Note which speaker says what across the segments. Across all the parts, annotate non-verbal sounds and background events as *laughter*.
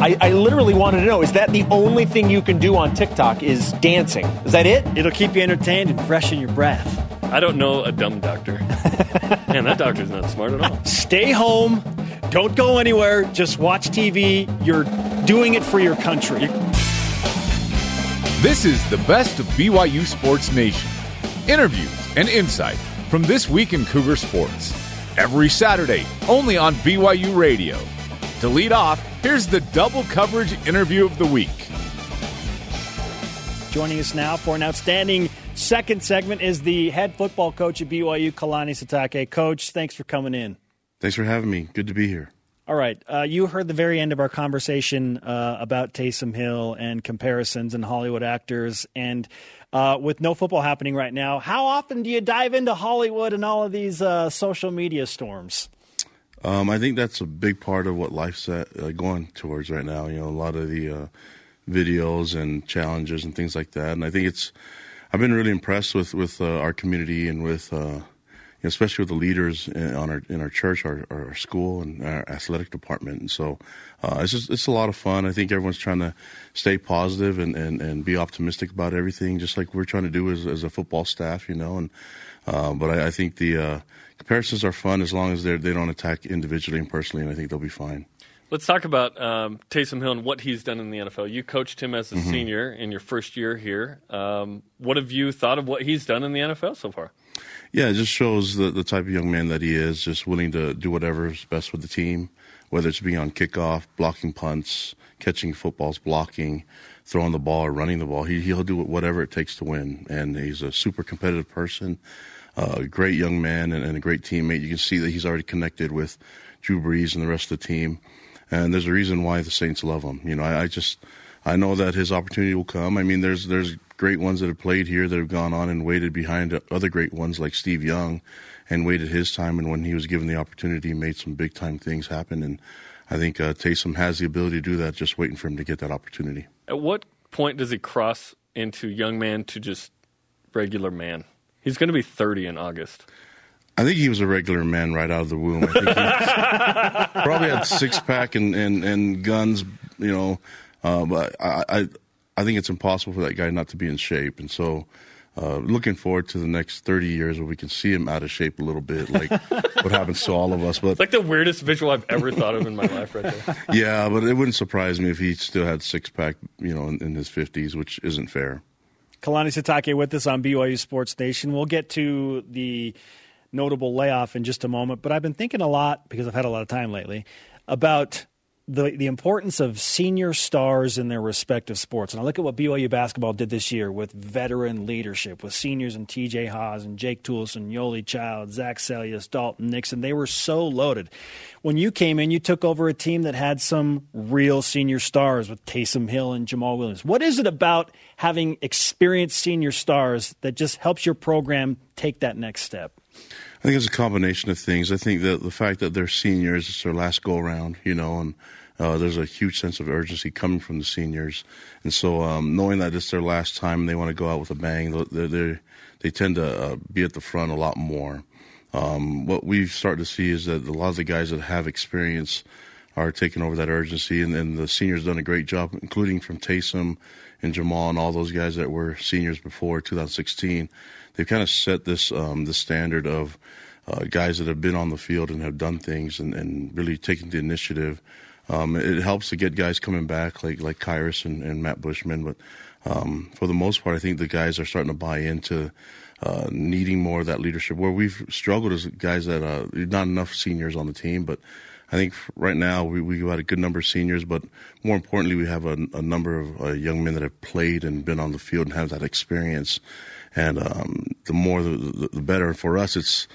Speaker 1: I, I literally wanted to know: is that the only thing you can do on TikTok? Is dancing? Is that it?
Speaker 2: It'll keep you entertained and freshen your breath.
Speaker 3: I don't know a dumb doctor. *laughs* Man, that doctor's not smart at all.
Speaker 2: Stay home. Don't go anywhere. Just watch TV. You're doing it for your country.
Speaker 4: This is the best of BYU Sports Nation. Interviews and insight from this week in Cougar Sports. Every Saturday, only on BYU Radio. To lead off, here's the double coverage interview of the week.
Speaker 2: Joining us now for an outstanding second segment is the head football coach at BYU, Kalani Sitake. Coach, thanks for coming in.
Speaker 5: Thanks for having me. Good to be here.
Speaker 2: All right. Uh, you heard the very end of our conversation uh, about Taysom Hill and comparisons and Hollywood actors. And uh, with no football happening right now, how often do you dive into Hollywood and all of these uh, social media storms?
Speaker 5: Um, I think that's a big part of what life's at, uh, going towards right now. You know, a lot of the uh, videos and challenges and things like that. And I think it's, I've been really impressed with with uh, our community and with, uh, especially with the leaders in, on our in our church, our, our school, and our athletic department. And so, uh, it's just it's a lot of fun. I think everyone's trying to stay positive and, and, and be optimistic about everything, just like we're trying to do as, as a football staff, you know. And uh, but I, I think the comparisons are fun as long as they they don't attack individually and personally, and I think they'll be fine.
Speaker 3: Let's talk about um, Taysom Hill and what he's done in the NFL. You coached him as a mm-hmm. senior in your first year here. Um, what have you thought of what he's done in the NFL so far?
Speaker 5: Yeah, it just shows the, the type of young man that he is, just willing to do whatever is best with the team, whether it's being on kickoff, blocking punts, catching footballs, blocking, throwing the ball, or running the ball. He, he'll do whatever it takes to win. And he's a super competitive person, a great young man, and, and a great teammate. You can see that he's already connected with Drew Brees and the rest of the team and there's a reason why the Saints love him. You know, I, I just I know that his opportunity will come. I mean, there's there's great ones that have played here that have gone on and waited behind other great ones like Steve Young, and waited his time. And when he was given the opportunity, made some big time things happen. And I think uh, Taysom has the ability to do that. Just waiting for him to get that opportunity.
Speaker 3: At what point does he cross into young man to just regular man? He's going to be 30 in August.
Speaker 5: I think he was a regular man right out of the womb. I think he *laughs* probably had six pack and, and, and guns, you know. Uh, but I, I I think it's impossible for that guy not to be in shape, and so. Uh, looking forward to the next 30 years where we can see him out of shape a little bit, like *laughs* what happens to all of us. But
Speaker 3: it's like the weirdest visual I've ever thought of in my life, right there. *laughs*
Speaker 5: Yeah, but it wouldn't surprise me if he still had six pack, you know, in, in his 50s, which isn't fair.
Speaker 2: Kalani Sitake with us on BYU Sports Nation. We'll get to the notable layoff in just a moment. But I've been thinking a lot because I've had a lot of time lately about the the importance of senior stars in their respective sports. And I look at what BYU basketball did this year with veteran leadership, with seniors and TJ Haws and Jake Toolson, Yoeli Child, Zach Seljaas, Dalton Nixon. They were so loaded. When you came in, you took over a team that had some real senior stars with Taysom Hill and Jamaal Williams. What is it about having experienced senior stars that just helps your program take that next step?
Speaker 5: I think it's a combination of things. I think that the fact that they're seniors, it's their last go around, you know, and uh, there's a huge sense of urgency coming from the seniors, and so um, knowing that it's their last time they want to go out with a bang, they they they tend to uh, be at the front a lot more. Um, what we've started to see is that a lot of the guys that have experience are taking over that urgency, and, and the seniors done a great job, including from Taysom and Jamaal and all those guys that were seniors before 2016 they've kind of set this um, the standard of uh, guys that have been on the field and have done things and, and really taken the initiative. Um, it helps to get guys coming back like like Khyiris and, and Matt Bushman, but um, for the most part, I think the guys are starting to buy into uh, needing more of that leadership. Where we've struggled as guys that uh, not enough seniors on the team, but I think right now we we got a good number of seniors, but more importantly, we have a, a number of uh, young men that have played and been on the field and have that experience and um, the more the, the, better. For us, it's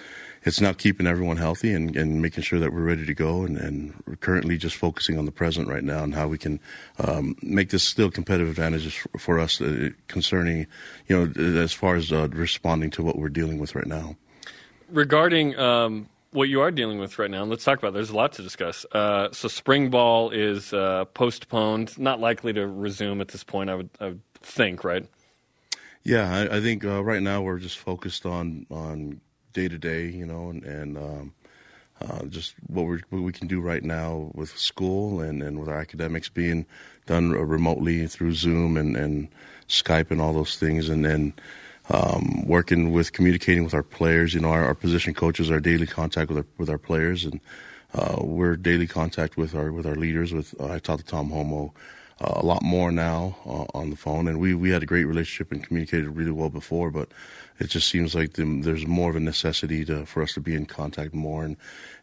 Speaker 5: it's now keeping everyone healthy and, and making sure that we're ready to go. And, and, we're currently just focusing on the present right now and how we can um, make this still competitive advantages for, for us uh, concerning, you know, as far as uh, responding to what we're dealing with right now.
Speaker 3: Regarding um, what you are dealing with right now, and let's talk about. It. There's a lot to discuss. Uh, so spring ball is uh, postponed, not likely to resume at this point. I would, I would think, right?
Speaker 5: Yeah, I, I think uh, right now we're just focused on on day to day, you know, and, and um, uh, just what, we what we can do right now with school and, and with our academics being done remotely through Zoom and, and Skype and all those things, and then um, working with communicating with our players. You know, our, our, position coaches are daily contact with our with our players, and uh, we're daily contact with our with our leaders. With uh, I talked to Tom Holmoe. uh, a lot more now uh, on the phone, and we we had a great relationship and communicated really well before, but it just seems like the, there's more of a necessity to, for us to be in contact more, and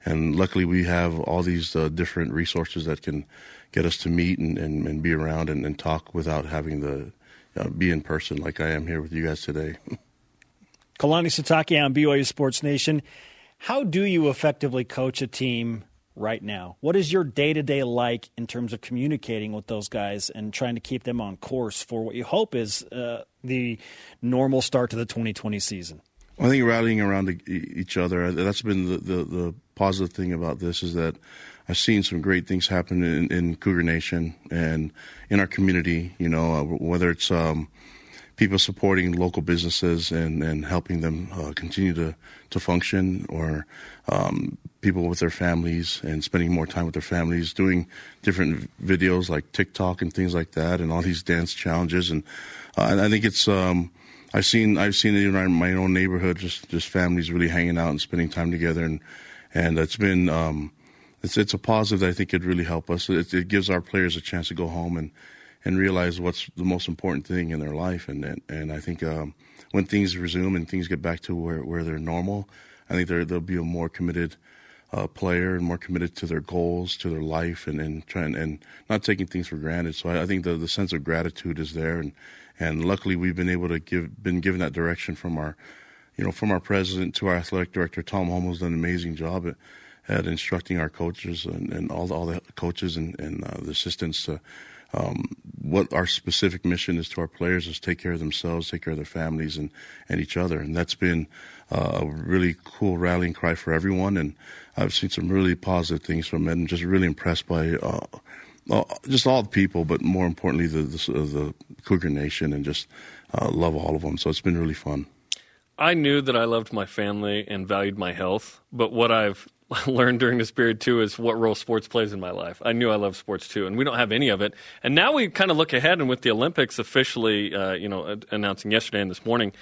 Speaker 5: and luckily we have all these uh, different resources that can get us to meet and, and, and be around and, and, talk without having to uh, be in person like I am here with you guys today.
Speaker 2: Kalani Sitake on BYU Sports Nation. How do you effectively coach a team right now? What is your day to day like in terms of communicating with those guys and trying to keep them on course for what you hope is uh, the normal start to the 2020 season?
Speaker 5: I think rallying around each other. Uh, that's been the, the, the, positive thing about this is that I've seen some great things happen in, in Cougar Nation and in our community. You know, uh, whether it's um, people supporting local businesses and, and helping them uh, continue to, to function, or um, people with their families and spending more time with their families, doing different videos like TikTok and things like that, and all these dance challenges. And, uh, and I think it's um, I've seen I've seen it in my own neighborhood, just just families really hanging out and spending time together, and and it's been. Um, it's it's a positive that I think could really help us. It, it gives our players a chance to go home and and realize what's the most important thing in their life. And and, and I think um, when things resume and things get back to where, where they're normal, I think they'll be a more committed uh, player and more committed to their goals, to their life, and and trying and not taking things for granted. So I, I think the the sense of gratitude is there, and and luckily we've been able to give been given that direction from our you know from our president to our athletic director. Tom Holmoe's done an amazing job at at instructing our coaches and, and all the, all the coaches and, and uh, the assistants to um, what our specific mission is to our players is take care of themselves, take care of their families, and, and each other. And that's been uh, a really cool rallying cry for everyone. And I've seen some really positive things from it, and just really impressed by uh, uh, just all the people, but more importantly, the the, the Cougar Nation, and just uh, love all of them. So it's been really fun.
Speaker 3: I knew that I loved my family and valued my health, but what I've *laughs* learned during this period too is what role sports plays in my life. I knew I love sports too, and we don't have any of it. And now we kind of look ahead, and with the Olympics officially, uh, you know, announcing yesterday and this morning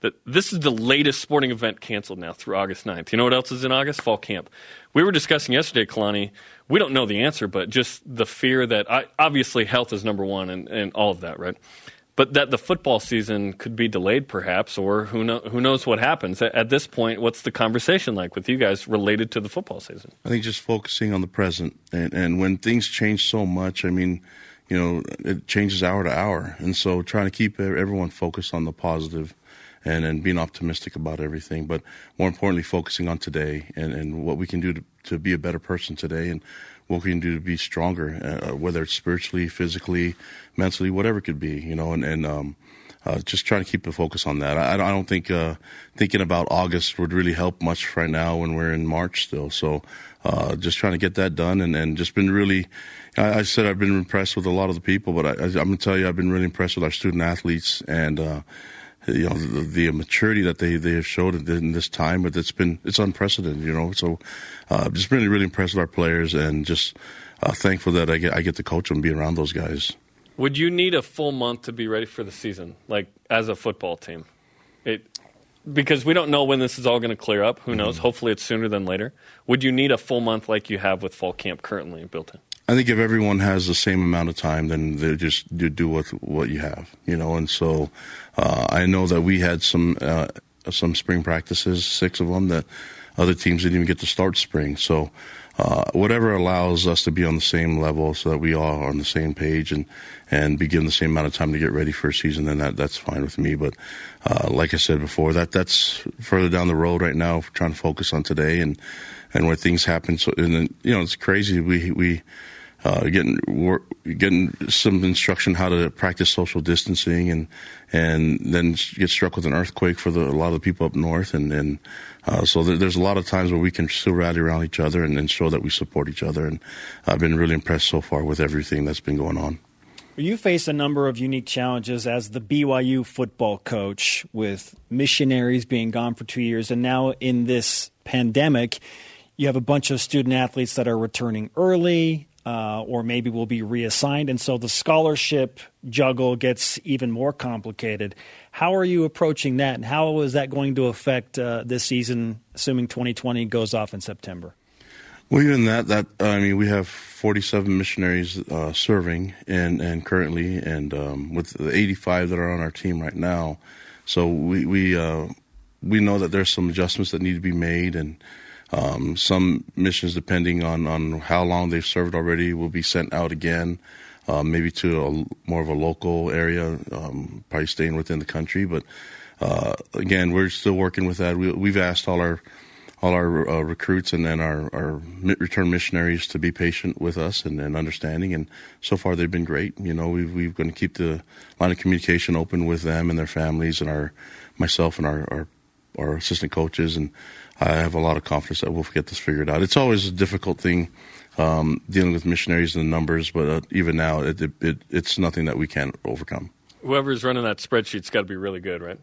Speaker 3: that this is the latest sporting event canceled now through August 9th. You know what else is in August? Fall camp. We were discussing yesterday, Kalani. We don't know the answer, but just the fear that I, obviously health is number one, and, and all of that, right? But that the football season could be delayed, perhaps, or who know, who knows what happens at, this point. What's the conversation like with you guys related to the football season?
Speaker 5: I think just focusing on the present, and, and when things change so much, I mean, you know, it changes hour to hour, and so trying to keep everyone focused on the positive, and and being optimistic about everything, but more importantly, focusing on today and and what we can do to to be a better person today, and what we can do to be stronger, uh, whether it's spiritually, physically, mentally, whatever it could be, you know, and, and um, uh, just trying to keep the focus on that. I, I don't think uh, thinking about August would really help much right now when we're in March still. So uh, just trying to get that done and, and just been really, I, I, said I've been impressed with a lot of the people, but I, am going to tell you, I've been really impressed with our student athletes and, uh, you know the, the, maturity that they, they have showed in this time, but it's been it's unprecedented, you know. So, uh, just really really impressed with our players, and just uh, thankful that I get I get to coach them, and be around those guys.
Speaker 3: Would you need a full month to be ready for the season, like as a football team? It because we don't know when this is all going to clear up. Who knows? Mm-hmm. Hopefully, it's sooner than later. Would you need a full month like you have with fall camp currently built in?
Speaker 5: I think if everyone has the same amount of time, then they just do, do what what you have, you know. And so, uh, I know that we had some uh, some spring practices, six of them that other teams didn't even get to start spring. So, uh, whatever allows us to be on the same level, so that we all are on the same page and and be given the same amount of time to get ready for a season, then that that's fine with me. But uh, like I said before, that that's further down the road right now. Trying to focus on today and and where things happen. So, and then you know, it's crazy. We we uh, getting work, getting some instruction how to practice social distancing, and and then get struck with an earthquake for the, a lot of the people up north, and and uh, so there's a lot of times where we can still rally around each other and, and show that we support each other, and I've been really impressed so far with everything that's been going on.
Speaker 2: You face a number of unique challenges as the BYU football coach, with missionaries being gone for two years, and now in this pandemic you have a bunch of student athletes that are returning early. Uh, or maybe will be reassigned. And so the scholarship juggle gets even more complicated. How are you approaching that, and how is that going to affect uh, this season, assuming 2020 goes off in September?
Speaker 5: Well, even that, that I mean, we have 47 missionaries uh, serving, and and currently, and um, with the 85 that are on our team right now, so we we uh, we know that there's some adjustments that need to be made, and um, some missions, depending on on how long they've served already, will be sent out again, uh, maybe to a more of a local area, um, probably staying within the country, but. Uh, again, we're still working with that. We, we've asked all our all our uh, recruits and then our, our return missionaries to be patient with us and, and, understanding. And so far, they've been great. You know, we've, we've going to keep the line of communication open with them and their families and our myself and our, our, our assistant coaches. And I have a lot of confidence that we'll get this figured out. It's always a difficult thing um, dealing with missionaries and the numbers, but uh, even now, it, it, it, it's nothing that we can't overcome.
Speaker 3: Whoever's running that spreadsheet's got to be really good, right?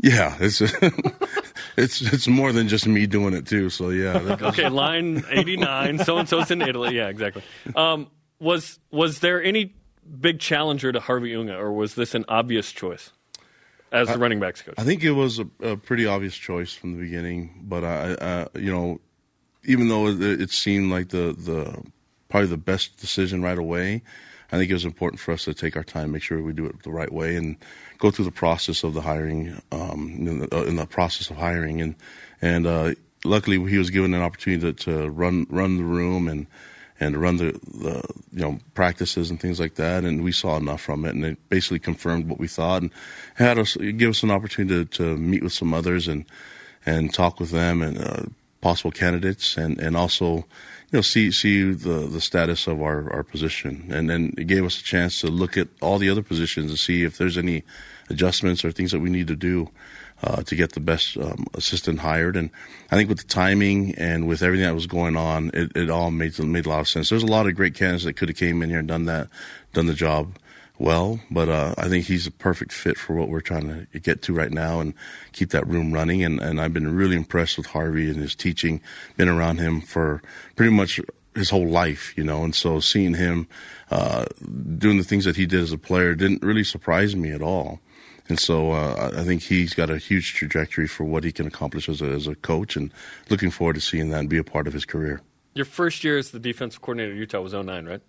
Speaker 5: Yeah, it's *laughs* it's it's more than just me doing it too. So yeah. *laughs*
Speaker 3: okay, line eighty nine. So and so's in Italy. Yeah, exactly. Um, was was there any big challenger to Harvey Unga, or was this an obvious choice as the I, running backs coach?
Speaker 5: I think it was a, a, pretty obvious choice from the beginning. But I, you know, even though it, it seemed like the the probably the best decision right away, I think it was important for us to take our time, make sure we do it the right way, and go through the process of the hiring, um, in, the, uh, in, the, process of hiring, and and uh, luckily he was given an opportunity to, to, run run the room and and to run the, the you know practices and things like that, and we saw enough from it, and it basically confirmed what we thought, and had us give us an opportunity to, to meet with some others and and talk with them and uh, possible candidates, and and also you know see see the the status of our our position, and then it gave us a chance to look at all the other positions and see if there's any adjustments or things that we need to do. Uh, to get the best um, assistant hired, and I think with the timing and with everything that was going on, it, it all made made a lot of sense. There's a lot of great candidates that could have came in here and done that, done the job well, but uh, I think he's a perfect fit for what we're trying to get to right now and keep that room running. And, and I've been really impressed with Harvey and his teaching. Been around him for pretty much his whole life, you know, and so seeing him uh, doing the things that he did as a player didn't really surprise me at all. And so uh, I think he's got a huge trajectory for what he can accomplish as a, as a coach, and looking forward to seeing that and be a part of his career.
Speaker 3: Your first year as the defensive coordinator at Utah was 09, right?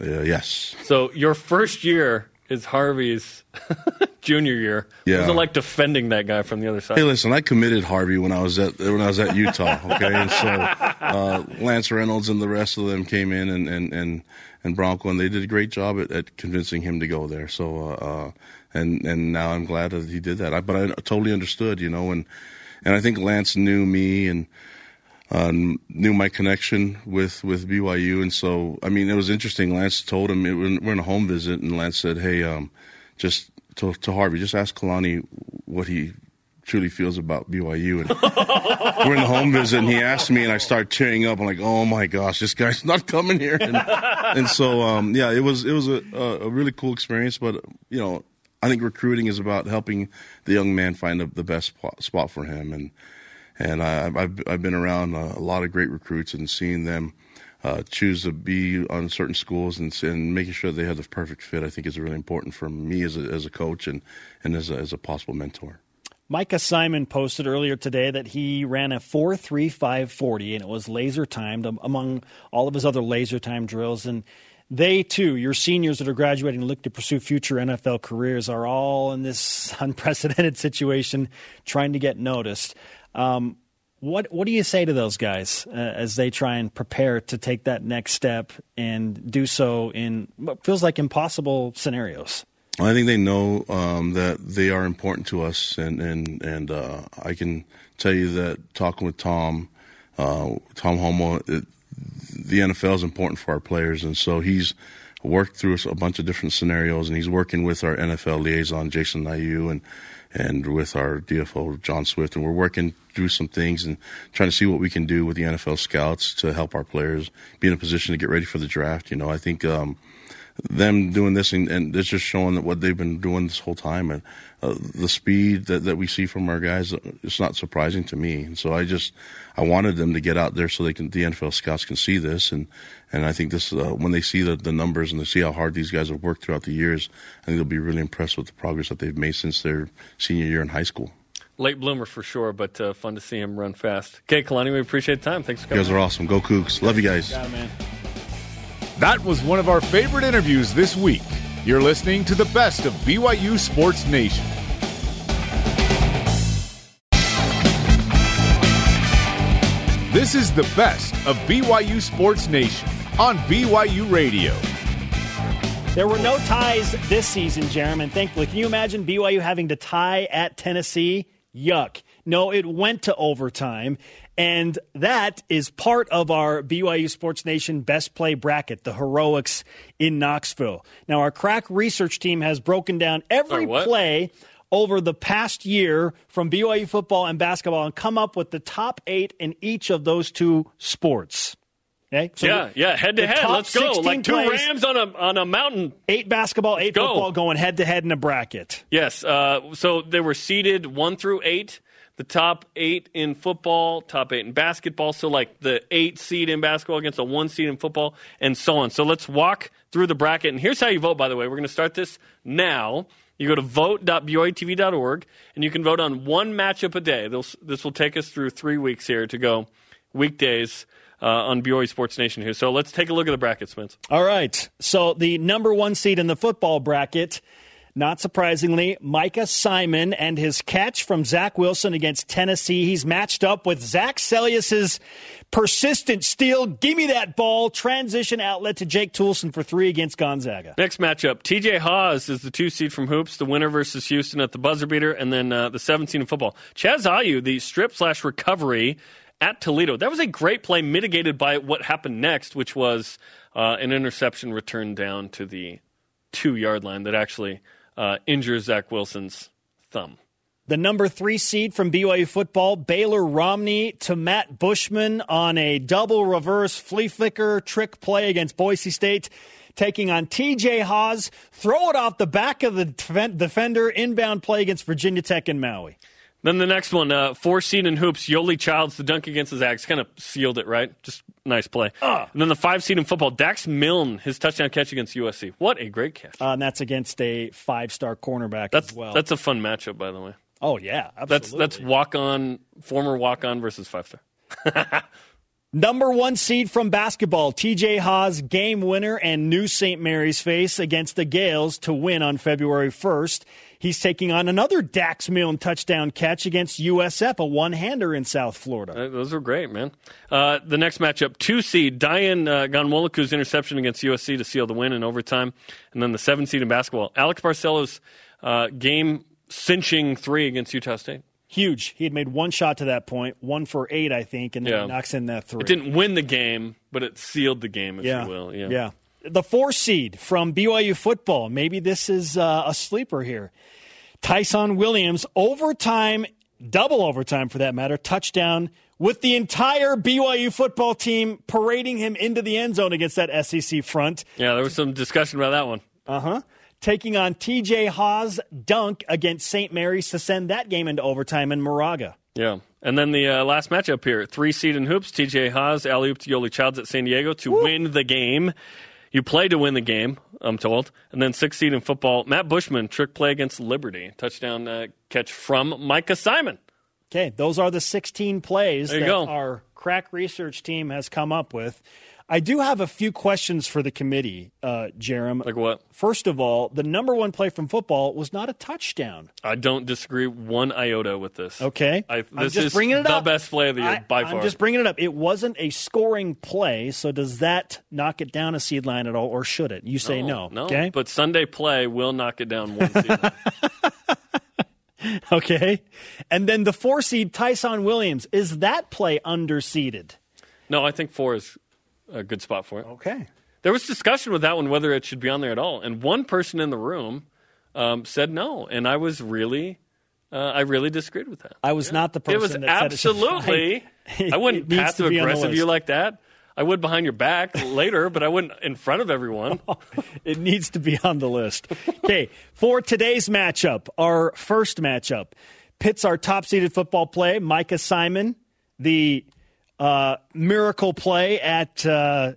Speaker 5: Uh, yes.
Speaker 3: So your first year is Harvey's *laughs* junior year. Yeah. Was it like defending that guy from the other side?
Speaker 5: Hey, listen, I committed Harvey when I was at when I was at Utah. *laughs* Okay, and so uh, Lance Reynolds and the rest of them came in and and and, and Bronco, and they did a great job at, at convincing him to go there. So, uh, uh, and and now I'm glad that he did that. I, but I totally understood, you know, and and I think Lance knew me and uh, knew my connection with, with BYU, and so I mean it was interesting. Lance told him it, we're in a home visit, and Lance said, "Hey, um, just to, to Harvey, just ask Kalani what he truly feels about BYU." And *laughs* we're in the home visit, and he asked me, and I start tearing up. I'm like, "Oh my gosh, this guy's *laughs* not coming here!" And, and so, um, yeah, it was it was a, a really cool experience, but you know. I think recruiting is about helping the young man find the, the best spot for him, and and I, have I've been around a, lot of great recruits and seeing them uh, choose to be on certain schools and, and making sure they have the perfect fit. I think is really important for me as a, as a coach and and as a, as a possible mentor.
Speaker 2: Micah Simon posted earlier today that he ran a 4.3540 and it was laser timed among all of his other laser time drills. And they too, your seniors that are graduating and look to pursue future NFL careers, are all in this *laughs* unprecedented situation trying to get noticed. Um, what what do you say to those guys uh, as they try and prepare to take that next step and do so in what feels like impossible scenarios?
Speaker 5: I think they know um, that they are important to us, and and and uh, I can tell you that talking with Tom, uh, Tom Holmoe, it, the NFL is important for our players, and so he's worked through a bunch of different scenarios, and he's working with our NFL liaison Jason Ayu and and with our DFO John Swift, and we're working through some things and trying to see what we can do with the NFL scouts to help our players be in a position to get ready for the draft. You know, I think um, them doing this and, and it's just showing that what they've been doing this whole time and uh, the speed that, that we see from our guys, uh, it's not surprising to me. And so I just, I wanted them to get out there so they can, the NFL scouts can see this. And, and I think this, uh, when they see the, the numbers and they see how hard these guys have worked throughout the years, I think they'll be really impressed with the progress that they've made since their senior year in high school.
Speaker 3: Late bloomer for sure, but uh, fun to see him run fast. Okay, Kalani, we appreciate the time. Thanks for
Speaker 5: You
Speaker 3: coming.
Speaker 5: guys are awesome. Go Cougs. Love you guys.
Speaker 2: Got it, man.
Speaker 4: That was one of our favorite interviews this week. You're listening to the best of BYU Sports Nation. This is the best of BYU Sports Nation on BYU Radio.
Speaker 2: There were no ties this season, Jeremy, thankfully. Can you imagine BYU having to tie at Tennessee? Yuck. No, it went to overtime. And that is part of our BYU Sports Nation best play bracket, the heroics in Knoxville. Now, our crack research team has broken down every
Speaker 3: Sorry,
Speaker 2: play over the past year from BYU football and basketball and come up with the top eight in each of those two sports. Okay? So
Speaker 3: yeah, yeah, head to head. Let's go. Like two
Speaker 2: plays-
Speaker 3: Rams on a on a mountain.
Speaker 2: Eight basketball, eight
Speaker 3: go.
Speaker 2: football going head to head in a bracket.
Speaker 3: Yes. Uh, so they were seeded one through eight. The top eight in football, top eight in basketball. So like the eight seed in basketball against a one seed in football, and so on. So let's walk through the bracket. And here's how you vote. By the way, we're going to start this now. You go to vote.byutv.org and you can vote on one matchup a day. This, this will take us through three weeks here to go weekdays uh, on BYU Sports Nation here. So let's take a look at the brackets, Spence.
Speaker 2: All right. So the number one seed in the football bracket, not surprisingly, Micah Simon and his catch from Zach Wilson against Tennessee. He's matched up with Zach Seljaas's persistent steal. Give me that ball. Transition outlet to Jake Toolson for three against Gonzaga.
Speaker 3: Next matchup, TJ Haws is the two seed from Hoops, the winner versus Houston at the buzzer beater, and then uh, the 17 in football. Chaz Ayu, the strip slash recovery at Toledo. That was a great play, mitigated by what happened next, which was uh, an interception returned down to the two yard line that actually uh, injures Zach Wilson's thumb.
Speaker 2: The number three seed from BYU football, Baylor Romney to Matt Bushman on a double reverse flea flicker trick play against Boise State, taking on TJ Haws. Throw it off the back of the defender, inbound play against Virginia Tech and Maui.
Speaker 3: Then the next one, uh, four seed in hoops, Yoeli Childs, the dunk against his Zags. Kind of sealed it, right? Just nice play. And then the five seed in football, Dax Milne, his touchdown catch against USC. What a great catch.
Speaker 2: Uh, and that's against a five star cornerback
Speaker 3: That's
Speaker 2: as well.
Speaker 3: that's a fun matchup, by the way.
Speaker 2: oh, yeah,
Speaker 3: That's
Speaker 2: absolutely.
Speaker 3: that's walk on, former walk on versus five star. *laughs*
Speaker 2: Number one seed from basketball, TJ Haws, game winner and New St. Mary's face against the Gaels to win on February 1st. He's taking on another Dax Milne touchdown catch against USF, a one hander in South Florida.
Speaker 3: Uh, Those were great, man. Uh, the next matchup, two seed Dayan uh, Ghanwoloku's interception against USC to seal the win in overtime, and then the seven seed in basketball, Alex Barcello's uh, game cinching three against Utah State.
Speaker 2: Huge. He had made one shot to that point, one for eight, I think, and then
Speaker 3: Yeah.
Speaker 2: he knocks in that three.
Speaker 3: It didn't win the game, but it sealed the game, if
Speaker 2: yeah.
Speaker 3: you will.
Speaker 2: yeah. The four seed from BYU football. Maybe this is uh, a sleeper here. Ty'Son Williams, overtime, double overtime for that matter, touchdown with the entire BYU football team parading him into the end zone against that SEC front.
Speaker 3: Yeah, there was some discussion about that one.
Speaker 2: Uh huh. Taking on TJ Haws dunk against St. Mary's to send that game into overtime in Moraga.
Speaker 3: Yeah. And then the uh, last matchup here three seed in hoops, TJ Haws, alley oop to Yoeli Childs at San Diego to win the game. You play to win the game, I'm told. And then six seed in football, Matt Bushman, trick play against Liberty. Touchdown uh, catch from Micah Simon.
Speaker 2: Okay, those are the 16 plays that
Speaker 3: go.
Speaker 2: our crack research team has come up with. I do have a few questions for the committee, uh, Jerem.
Speaker 3: Like what?
Speaker 2: First of all, the number one play from football was not a touchdown.
Speaker 3: I don't disagree one iota with this.
Speaker 2: Okay,
Speaker 3: I,
Speaker 2: I'm
Speaker 3: this
Speaker 2: just
Speaker 3: is
Speaker 2: bringing it
Speaker 3: the
Speaker 2: up.
Speaker 3: best play of the year
Speaker 2: I,
Speaker 3: by
Speaker 2: I'm
Speaker 3: far.
Speaker 2: just bringing it up. It wasn't a scoring play, so does that knock it down a seed line at all, or should it? You say no.
Speaker 3: No,
Speaker 2: Okay.
Speaker 3: but Sunday play will knock it down one seed. line. *laughs*
Speaker 2: okay. And then the four seed Ty'Son Williams is that play underseeded?
Speaker 3: no, I think four is a good spot for it.
Speaker 2: Okay.
Speaker 3: There was discussion with that one whether it should be on there at all, and one person in the room um, said no, and I was really, uh, I really disagreed with that.
Speaker 2: I was not the person
Speaker 3: it was
Speaker 2: that said it
Speaker 3: absolutely. I wouldn't *laughs* passive aggressive you like that. I would behind your back *laughs* later, but I wouldn't in front of everyone. *laughs*
Speaker 2: it needs to be on the list. Okay, for today's matchup, our first matchup, pits our top seeded football play, Micah Simon, the uh, miracle play at uh,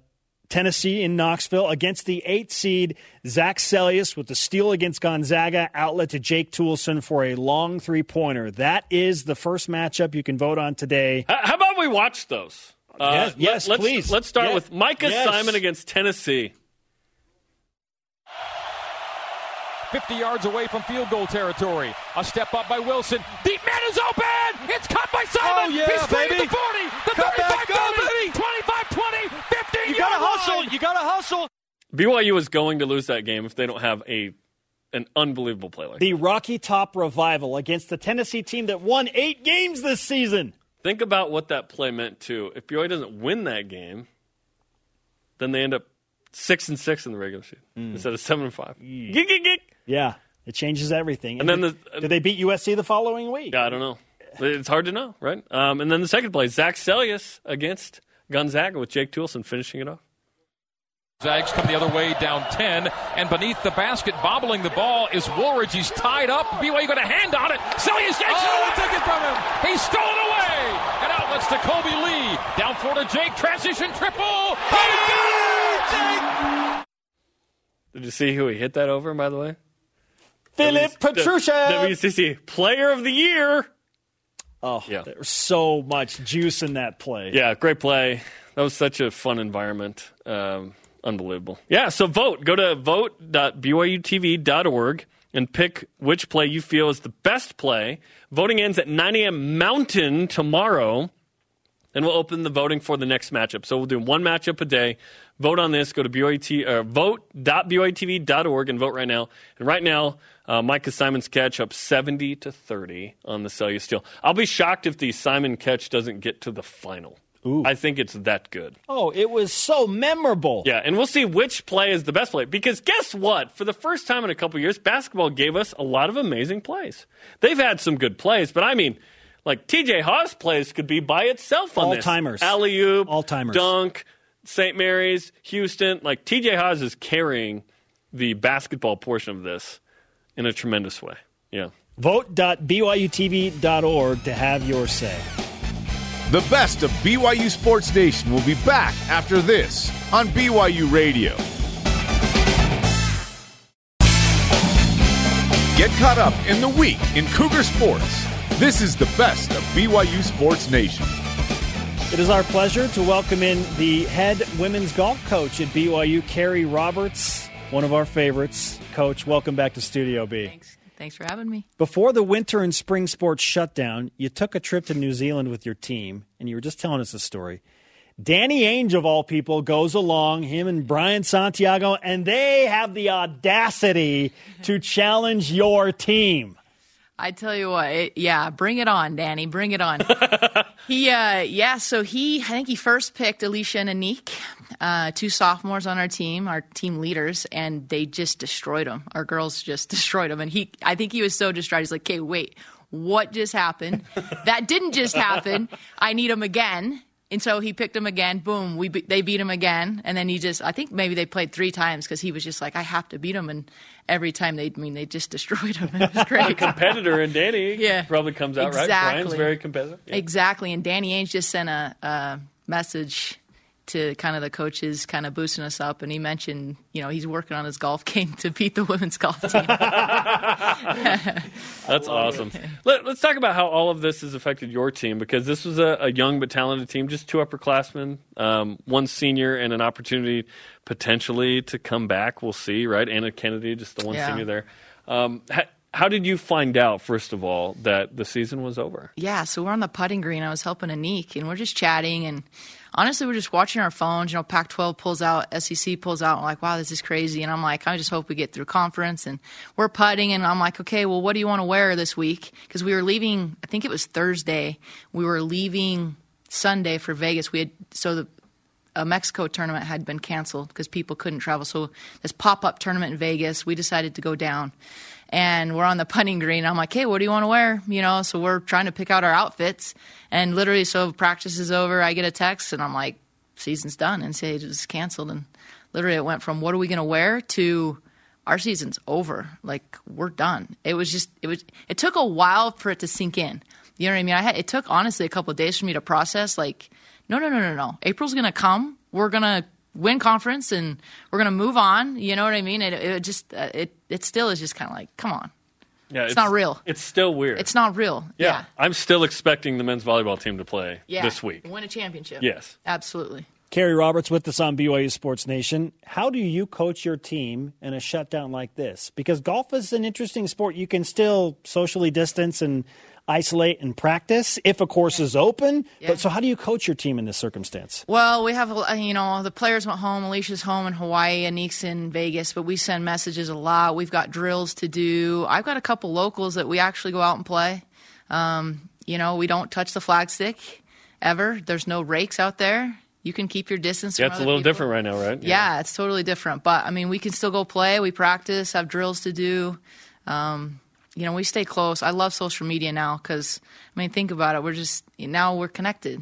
Speaker 2: Tennessee in Knoxville against the eight seed Zach Seljaas with the steal against Gonzaga, outlet to Jake Toolson for a long three pointer. That is the first matchup you can vote on today.
Speaker 3: How about we watch those?
Speaker 2: Uh, yes, yes
Speaker 3: let, us
Speaker 2: please.
Speaker 3: Let's start
Speaker 2: yes.
Speaker 3: with Micah
Speaker 2: yes.
Speaker 3: Simon against Tennessee.
Speaker 6: 50 yards away from field goal territory. A step up by Wilson. Deep man is open. It's caught by Simon.
Speaker 7: Oh, yeah,
Speaker 6: He's straight
Speaker 7: baby.
Speaker 6: the 40, the
Speaker 7: Cut
Speaker 6: 35
Speaker 7: back, go,
Speaker 6: 30,
Speaker 7: baby.
Speaker 6: 25 20, 50
Speaker 7: You gotta hustle. You gotta hustle.
Speaker 3: BYU is going to lose that game if they don't have a an unbelievable play like
Speaker 2: the Rocky Top Revival against the Tennessee team that won eight games this season.
Speaker 3: Think about what that play meant too. If BYU doesn't win that game, then they end up six and six in the regular season mm. instead of seven and five. Mm. Geek, geek, geek.
Speaker 2: Yeah, it changes everything.
Speaker 3: And, and then
Speaker 2: did, the, did they beat USC the following week?
Speaker 3: Yeah, I don't know. It's hard to know, right? Um, and then the second play, Zach Seljaas against Gonzaga with Jake Toolson finishing it off.
Speaker 6: Zags come the other way down 10, and beneath the basket, bobbling the ball is Woolridge. He's tied up. BYU got a hand on it. Seljaas yanks
Speaker 7: oh,
Speaker 6: it
Speaker 7: took it from him.
Speaker 6: He's stolen away. And outlets to Kolby Lee. Down four to Jake. Transition triple.
Speaker 7: Oh,
Speaker 3: Did you see who he hit that over, by the way?
Speaker 2: Filip Petrusev.
Speaker 3: WCC Player of the Year.
Speaker 2: Oh, yeah. There's so much juice in that play.
Speaker 3: Yeah, great play. That was such a fun environment. Um, unbelievable. Yeah, so vote. Go to vote.byutv.org and pick which play you feel is the best play. Voting ends at 9 a.m. Mountain tomorrow. And we'll open the voting for the next matchup. So we'll do one matchup a day. Vote on this. Go to BYT, uh, and vote right now. And right now, uh, Simon's catch up 70 to 30 on the Seljaas Steal. I'll be shocked if the Simon catch doesn't get to the final.
Speaker 2: Ooh.
Speaker 3: I think it's that good.
Speaker 2: Oh, it was so memorable.
Speaker 3: Yeah, and we'll see which play is the best play. Because guess what? For the first time in a couple years, basketball gave us a lot of amazing plays. They've had some good plays, but I mean, like TJ Haws plays could be by itself on
Speaker 2: All
Speaker 3: this.
Speaker 2: timers.
Speaker 3: Alley oop,
Speaker 2: All timers.
Speaker 3: dunk, St. Mary's, Houston. Like TJ Haws is carrying the basketball portion of this in a tremendous way. Yeah.
Speaker 2: Vote.byutv.org to have your say.
Speaker 4: The best of BYU Sports Nation will be back after this on BYU Radio. Get caught up in the week in Cougar Sports. This is the best of BYU Sports Nation.
Speaker 2: It is our pleasure to welcome in the head women's golf coach at BYU, Carrie Roberts, one of our favorites. Coach, welcome back to Studio B.
Speaker 8: Thanks. Thanks for having me.
Speaker 2: Before the winter and spring sports shutdown, you took a trip to New Zealand with your team, and you were just telling us a story. Danny Ainge, of all people, goes along, him and Brian Santiago, and they have the audacity to challenge your team.
Speaker 8: I tell you what, it, yeah, bring it on, Danny, bring it on. *laughs* he, uh, yeah, so he, I think he first picked Alicia and Anik, uh, two sophomores on our team, our team leaders, and they just destroyed them. Our girls just *laughs* destroyed them, and he, I think he was so distraught. He's like, "Okay, wait, what just happened? *laughs* that didn't just happen. I need them again." And so he picked him again. Boom, we they beat him again, and then he just I think maybe they played three times because he was just like I have to beat him, and every time they I mean they just *laughs* destroyed him. It was great.
Speaker 3: a competitor and Danny *laughs*
Speaker 8: Yeah.
Speaker 3: probably comes out
Speaker 8: Exactly.
Speaker 3: right. Brian's very competitive. Yeah.
Speaker 8: Exactly, and Danny Ainge just sent a, a message to kind of the coaches, kind of boosting us up, and he mentioned you know he's working on his golf *laughs* game to beat the women's golf team. *laughs* *laughs*
Speaker 3: That's awesome. Let, us talk about how all of this has affected your team because this was a, a young but talented team, just two upperclassmen, um, one senior, and an opportunity potentially to come back. We'll see, right? Anna Kennedy, just the one
Speaker 8: Yeah.
Speaker 3: senior there. Um, ha- how did you find out, first of all, that the season was over?
Speaker 8: Yeah, so we're on the putting green. I was helping Anik, and we're just chatting. And honestly, we're just watching our phones. You know, Pac 12 pulls out, SEC pulls out. I'm like, wow, this is crazy. And I'm like, I just hope we get through conference. And we're putting, and I'm like, okay, well, what do you want to wear this week? Because we were leaving, I think it was Thursday. We were leaving Sunday for Vegas. We had, so the, a Mexico tournament had been canceled because people couldn't travel. So this pop up tournament in Vegas, we decided to go down. And we're on the putting green. I'm like, hey, what do you want to wear? You know, so we're trying to pick out our outfits. And literally, so practice is over. I get a text, and I'm like, season's done. NCAA just canceled, and literally it went from what are we going to wear to our season's over. Like we're done. It was just it was. It took a while for it to sink in. You know what I mean? I had it took honestly a couple days for me to process. Like, no, no, no, no, no. April's going to come. We're going to win conference and we're going to move on. You know what I mean? It, it just uh, it it still is just kind of like, come on.
Speaker 3: Yeah,
Speaker 8: it's, not real.
Speaker 3: It's still weird.
Speaker 8: It's not real.
Speaker 3: yeah.
Speaker 8: Yeah.
Speaker 3: I'm still expecting the men's volleyball team to play
Speaker 8: Yeah.
Speaker 3: this week.
Speaker 8: Win a championship.
Speaker 3: Yes.
Speaker 8: Absolutely.
Speaker 2: Carrie Roberts with us on BYU Sports Nation. How do you coach your team in a shutdown like this? Because golf is an interesting sport. You can still socially distance and isolate and practice if a course is open.
Speaker 8: Yeah.
Speaker 2: But so, how do you coach your team in this circumstance?
Speaker 8: Well, we have, uh, you know, the players went home. Alicia's home in Hawaii, Anik's in Vegas, but we send messages a lot. We've got drills to do. I've got a couple locals that we actually go out and play. Um, you know, we don't touch the flagstick ever. There's no rakes out there. You can keep your distance.
Speaker 3: Yeah,
Speaker 8: from
Speaker 3: it's a little
Speaker 8: people.
Speaker 3: different right now, right?
Speaker 8: Yeah, it's totally different. But I mean, we can still go play. We practice, have drills to do. Um, you know, we stay close. I love social media now because I mean, think about it. We're just now we're connected.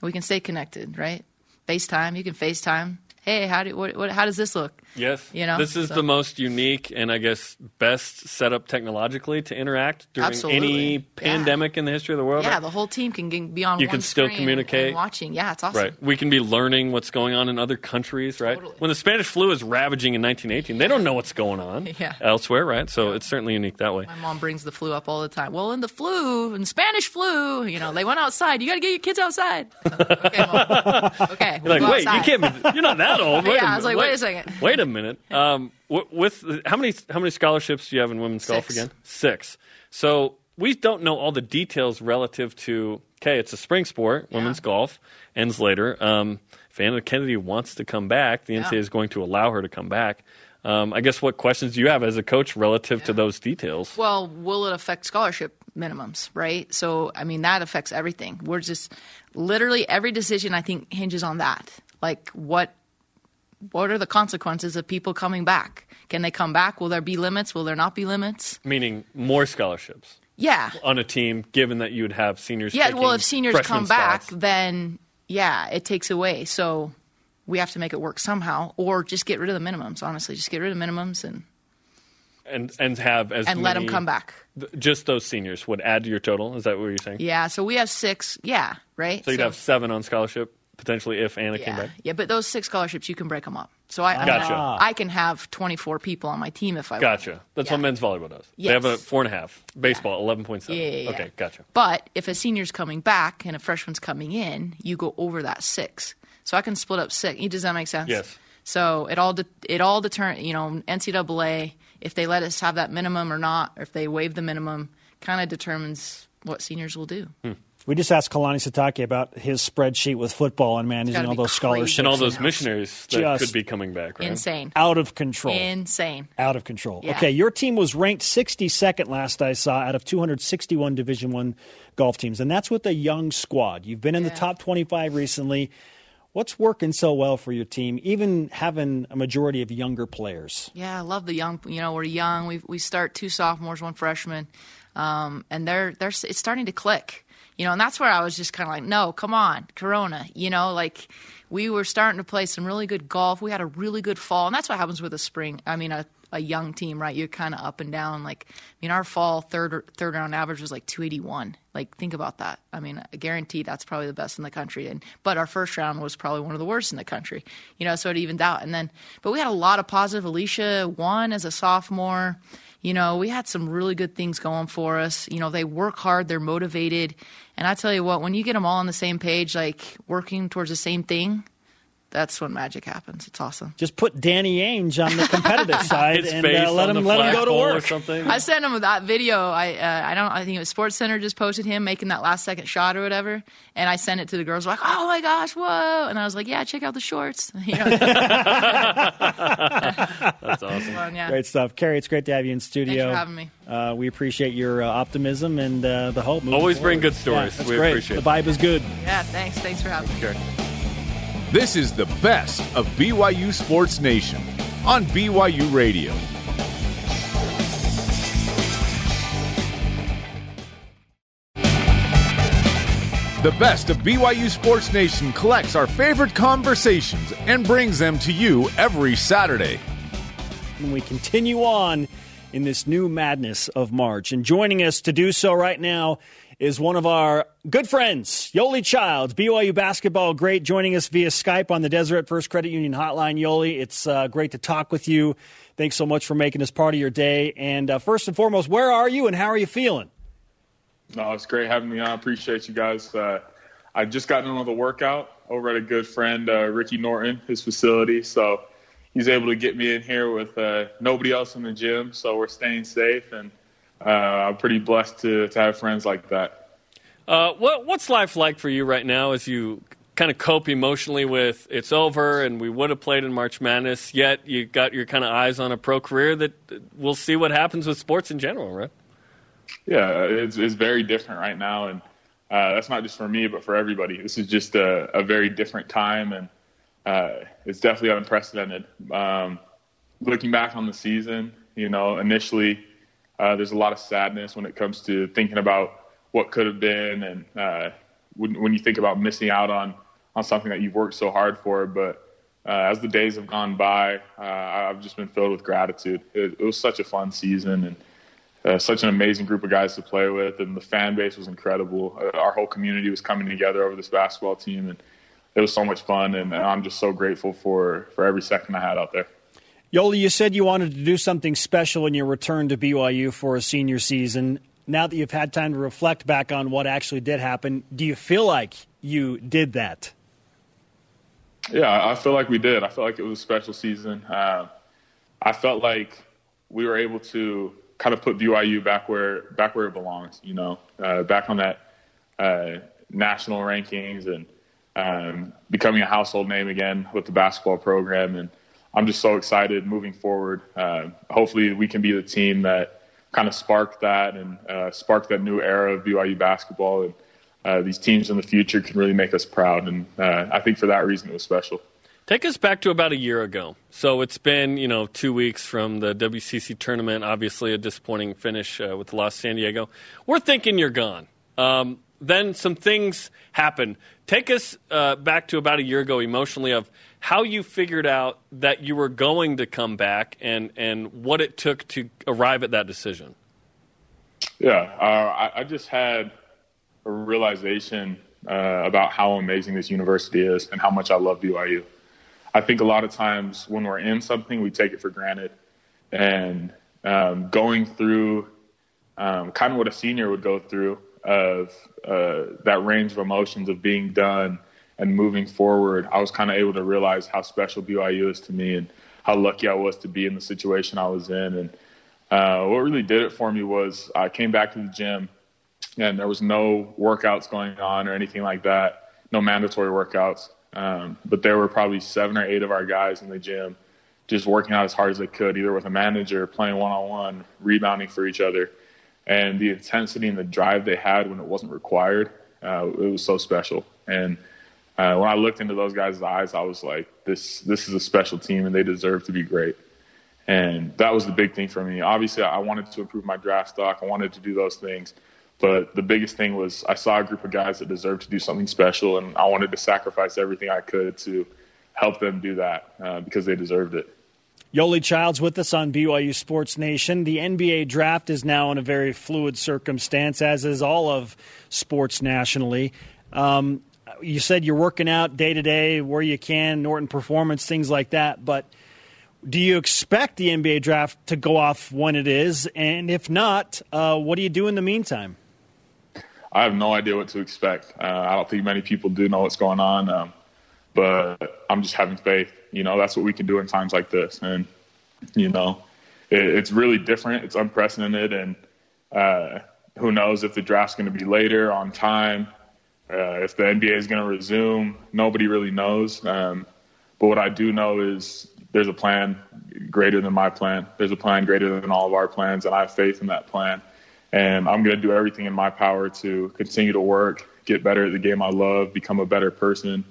Speaker 8: We can stay connected, right? FaceTime. You can FaceTime. Hey, how do what, what how does this look?
Speaker 3: Yes.
Speaker 8: You know,
Speaker 3: this is
Speaker 8: so-
Speaker 3: the most unique and I guess best set up technologically to interact during
Speaker 8: Absolutely.
Speaker 3: any
Speaker 8: Yeah.
Speaker 3: pandemic in the history of the world.
Speaker 8: Yeah, the whole team can be on.
Speaker 3: You can still communicate.
Speaker 8: watching. Yeah, it's awesome.
Speaker 3: Right. We can be learning what's going on in other countries, right?
Speaker 8: Totally.
Speaker 3: When the Spanish flu is ravaging in 1918, they don't know what's going on *laughs*
Speaker 8: Yeah.
Speaker 3: elsewhere, right? So it's certainly unique that way.
Speaker 8: My mom brings the flu up all the time. Well, in the flu, in Spanish flu, you know, they went outside. You got to get your kids outside. *laughs* okay, mom. Okay.
Speaker 3: You're like,
Speaker 8: we'll go
Speaker 3: wait, you can't. Be, you're not that old. *laughs* Wait
Speaker 8: Yeah,
Speaker 3: a
Speaker 8: I was like,
Speaker 3: minute.
Speaker 8: wait a second.
Speaker 3: Wait a minute. *laughs* Um, with how many how many scholarships do you have in women's golf again? Six. So we don't know all the details relative to. Okay, it's a spring sport. Women's golf ends later. Um, if Anna Kennedy wants to come back, the NCAA
Speaker 8: Yeah.
Speaker 3: is going to allow her to come back. Um, I guess what questions do you have as a coach relative to those details?
Speaker 8: Well, will it affect scholarship minimums, right? So, I mean, that affects everything. We're just literally every decision I think hinges on that. Like, what what are the consequences of people coming back? Can they come back? Will there be limits? Will there not be limits?
Speaker 3: Meaning more scholarships
Speaker 8: Yeah.
Speaker 3: on a team, given that you would have seniors.
Speaker 8: Yeah, well, if seniors come back,
Speaker 3: spots.
Speaker 8: then yeah, it takes away. So we have to make it work somehow, or just get rid of the minimums. Honestly, just get rid of minimums and
Speaker 3: and and have as
Speaker 8: and let them come back.
Speaker 3: th- Just those seniors would add to your total. Is that what you're saying?
Speaker 8: Yeah, so we have six. Yeah, right.
Speaker 3: So you'd have seven on scholarship potentially if Anna came back.
Speaker 8: yeah, but those six scholarships you can break them up. So I, I mean,
Speaker 3: Gotcha. Ah.
Speaker 8: I can have 24 people on my team if I want.
Speaker 3: Gotcha. That's
Speaker 8: Yeah.
Speaker 3: what men's volleyball does. They have a four and a half. Baseball, eleven point seven.
Speaker 8: Yeah, yeah, yeah.
Speaker 3: Okay, gotcha.
Speaker 8: But if a senior's coming back and a freshman's coming in, you go over that six. So I can split up six. Does that make sense?
Speaker 3: Yes.
Speaker 8: So it all de- it all deter you know NCAA if they let us have that minimum or not, or if they waive the minimum, kind of determines what seniors will do. Hmm.
Speaker 2: We just asked Kalani Sitake about his spreadsheet with football and managing
Speaker 8: gotta
Speaker 2: all those
Speaker 8: crazy.
Speaker 2: scholarships.
Speaker 3: And all those missionaries that
Speaker 2: Just
Speaker 3: could be coming back, right?
Speaker 8: Insane.
Speaker 2: out of control.
Speaker 8: Insane.
Speaker 2: out of control.
Speaker 8: Yeah.
Speaker 2: Okay, your team was ranked 62nd last I saw out of 261 Division 1 golf teams and that's with a young squad. You've been in the top 25 recently. What's working so well for your team even having a majority of younger players?
Speaker 8: Yeah, I love the young. You know, we're young. We we start two sophomores, one freshman, um, and they're they're it's starting to click. You know, and that's where I was just kind of like, no, come on, Corona. You know, like we were starting to play some really good golf. We had a really good fall, and that's what happens with a spring. I mean, a a young team, right? You're kind of up and down. Like, I mean, our fall third third round average was like 281. Like, think about that. I mean, I guarantee that's probably the best in the country. And but our first round was probably one of the worst in the country. You know, so it evened out. And then, but we had a lot of positive. Alicia won as a sophomore. You know, we had some really good things going for us. You know, they work hard, they're motivated. And I tell you what, when you get them all on the same page, like working towards the same thing, that's when magic happens. It's awesome.
Speaker 2: Just put Danny Ainge on the competitive *laughs* side and uh, let him let him go to
Speaker 3: flagpole or
Speaker 2: work.
Speaker 3: something.
Speaker 8: I sent him that video. I uh, I don't. I think it was Sports Center just posted him making that last second shot or whatever, and I sent it to the girls. Like, oh my gosh, whoa! And I was like, yeah, check out the shorts. *laughs* You know, *laughs*
Speaker 3: That's awesome.
Speaker 8: fun, yeah.
Speaker 2: Great stuff. Carrie, it's great to have you in studio.
Speaker 8: Thanks for having me.
Speaker 2: Uh, we appreciate your uh, optimism and uh, the hope. moving
Speaker 3: Always bring good stories.
Speaker 2: Yeah,
Speaker 3: We
Speaker 2: great.
Speaker 3: appreciate
Speaker 2: The vibe is good.
Speaker 8: Yeah, thanks. Thanks for having me.
Speaker 3: Sure.
Speaker 4: This is the best of BYU Sports Nation on BYU Radio. The best of BYU Sports Nation collects our favorite conversations and brings them to you every Saturday.
Speaker 2: And we continue on in this new madness of March. And joining us to do so right now is one of our good friends, Yoeli Childs, BYU basketball great, joining us via Skype on the Deseret First Credit Union hotline. Yoeli, it's uh, great to talk with you. Thanks so much for making this part of your day. And uh, first and foremost, where are you and how are you feeling?
Speaker 9: No, it's great having me on. I appreciate you guys. Uh, I just got done with a workout over at a good friend, uh, Ricky Norton, his facility. So he's able to get me in here with uh, nobody else in the gym. So we're staying safe, and uh, I'm pretty blessed to, to have friends like that.
Speaker 3: Uh, what, what's life like for you right now as you kind of cope emotionally with it's over and we would have played in March Madness, yet you got your kind of eyes on a pro career that we'll see what happens with sports in general, right?
Speaker 9: Yeah, it's, it's very different right now, and uh, that's not just for me, but for everybody. This is just a, a very different time, and uh, it's definitely unprecedented. Um, looking back on the season, you know, initially uh, there's a lot of sadness when it comes to thinking about what could have been, and uh, when, when you think about missing out on on something that you've worked so hard for. But uh, as the days have gone by, uh, I've just been filled with gratitude. It, it was such a fun season, and uh, such an amazing group of guys to play with, and the fan base was incredible. Uh, our whole community was coming together over this basketball team, and it was so much fun. And, and, I'm just so grateful for for every second I had out there.
Speaker 2: Yoeli, you said you wanted to do something special in your return to BYU for a senior season. Now that you've had time to reflect back on what actually did happen, do you feel like you did that?
Speaker 9: Yeah, I feel like we did. I feel like it was a special season. Uh, I felt like we were able to kind of put BYU back where back where it belongs. You know, uh, back on that uh, national rankings and um, becoming a household name again with the basketball program. And I'm just so excited moving forward. Uh, hopefully, we can be the team that kind of sparked that and uh, sparked that new era of BYU basketball. And uh, these teams in the future can really make us proud. And uh, I think for that reason, it was special.
Speaker 3: Take us back to about a year ago. So it's been, you know, two weeks from the WCC tournament. Obviously, a disappointing finish uh, with Los San Diego. We're thinking you're gone. Um, then some things happen. Take us uh, back to about a year ago emotionally of how you figured out that you were going to come back and, and what it took to arrive at that decision.
Speaker 9: Yeah, uh, I, I, just had a realization uh, about how amazing this university is and how much I love BYU. I think a lot of times when we're in something, we take it for granted. And um, going through um, kind of what a senior would go through of uh, that range of emotions of being done and moving forward, I was kind of able to realize how special BYU is to me and how lucky I was to be in the situation I was in. And uh, what really did it for me was I came back to the gym and there was no workouts going on or anything like that, no mandatory workouts. Um, but there were probably seven or eight of our guys in the gym just working out as hard as they could, either with a manager, playing one on one, rebounding for each other. And the intensity and the drive they had when it wasn't required, uh, it was so special. And uh, when I looked into those guys' eyes, I was like, this, this is a special team and they deserve to be great. And that was the big thing for me. Obviously, I wanted to improve my draft stock. I wanted to do those things. But the biggest thing was I saw a group of guys that deserved to do something special, and I wanted to sacrifice everything I could to help them do that uh, because they deserved it.
Speaker 2: Yoeli Childs with us on BYU Sports Nation. The NBA draft is now in a very fluid circumstance, as is all of sports nationally. Um, you said you're working out day to day where you can, Norton Performance, things like that. But do you expect the NBA draft to go off when it is? And if not, uh, what do you do in the meantime?
Speaker 9: I have no idea what to expect. Uh, I don't think many people do know what's going on, um, but I'm just having faith. You know, that's what we can do in times like this, and you know, it, it's really different. It's unprecedented, and uh, who knows if the draft's going to be later on time, uh, if the NBA is going to resume. Nobody really knows. Um, but what I do know is there's a plan greater than my plan. There's a plan greater than all of our plans, and I have faith in that plan and I'm going to do everything in my power to continue to work, get better at the game I love, become a better person.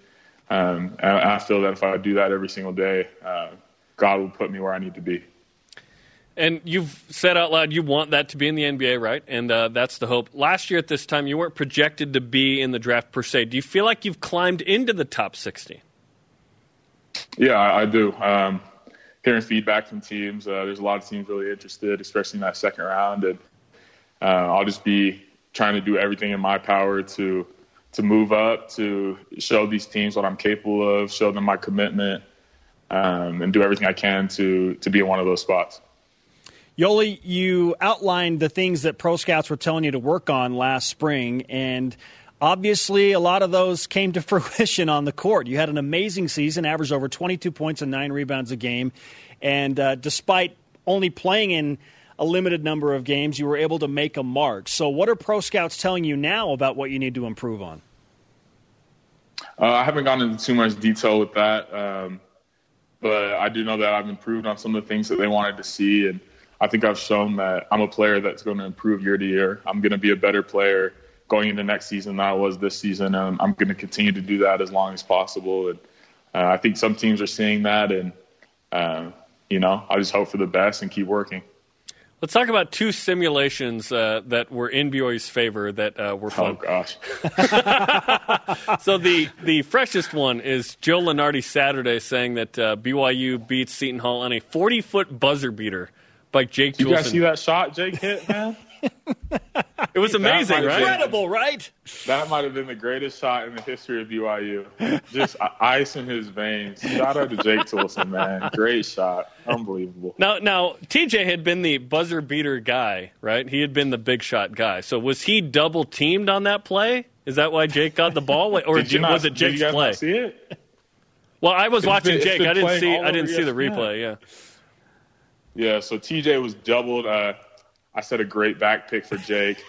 Speaker 9: Um, and I feel that if I do that every single day, uh, God will put me where I need to be.
Speaker 3: And you've said out loud you want that to be in the NBA, right? And uh, that's the hope. Last year at this time, you weren't projected to be in the draft per se. Do you feel like you've climbed into the top 60?
Speaker 9: Yeah, I, I do. Um, hearing feedback from teams, uh, there's a lot of teams really interested, especially in that second round. And uh, I'll just be trying to do everything in my power to to move up, to show these teams what I'm capable of, show them my commitment, um, and do everything I can to to be in one of those spots.
Speaker 2: Yoeli, you outlined the things that pro scouts were telling you to work on last spring, and obviously a lot of those came to *laughs* fruition on the court. You had an amazing season, averaged over 22 points and nine rebounds a game, and uh, despite only playing in a limited number of games, you were able to make a mark. So, what are pro scouts telling you now about what you need to improve on?
Speaker 9: Uh, I haven't gone into too much detail with that, um, but I do know that I've improved on some of the things that they wanted to see, and I think I've shown that I'm a player that's going to improve year to year. I'm going to be a better player going into next season than I was this season, and I'm going to continue to do that as long as possible. And uh, I think some teams are seeing that, and uh, you know, I just hope for the best and keep working.
Speaker 3: Let's talk about two simulations uh, that were in BYU's favor that uh, were fun.
Speaker 9: Oh gosh! *laughs*
Speaker 3: so the the freshest one is Joe Lunardi Saturday saying that uh, BYU beats Seton Hall on a 40 foot buzzer beater by Jake.
Speaker 9: Did you guys see that shot Jake hit, *laughs* man?
Speaker 3: It was amazing, right?
Speaker 2: Incredible, right?
Speaker 9: That might have been the greatest shot in the history of BYU. Just ice in his veins. Shout out to Jake Toolson, man. Great shot. Unbelievable.
Speaker 3: Now, now TJ had been the buzzer beater guy, right? He had been the big shot guy. So was he double teamed on that play? Is that why Jake got the ball, or *laughs*
Speaker 9: Did you not,
Speaker 3: was it
Speaker 9: did you
Speaker 3: Jake's
Speaker 9: guys
Speaker 3: play?
Speaker 9: not see it?
Speaker 3: Well, I was
Speaker 9: It's
Speaker 3: watching
Speaker 9: been-
Speaker 3: Jake. I didn't see. I didn't see the
Speaker 9: ESPN.
Speaker 3: replay. Yeah.
Speaker 9: Yeah, so TJ was doubled. Uh, I set a great back pick for Jake.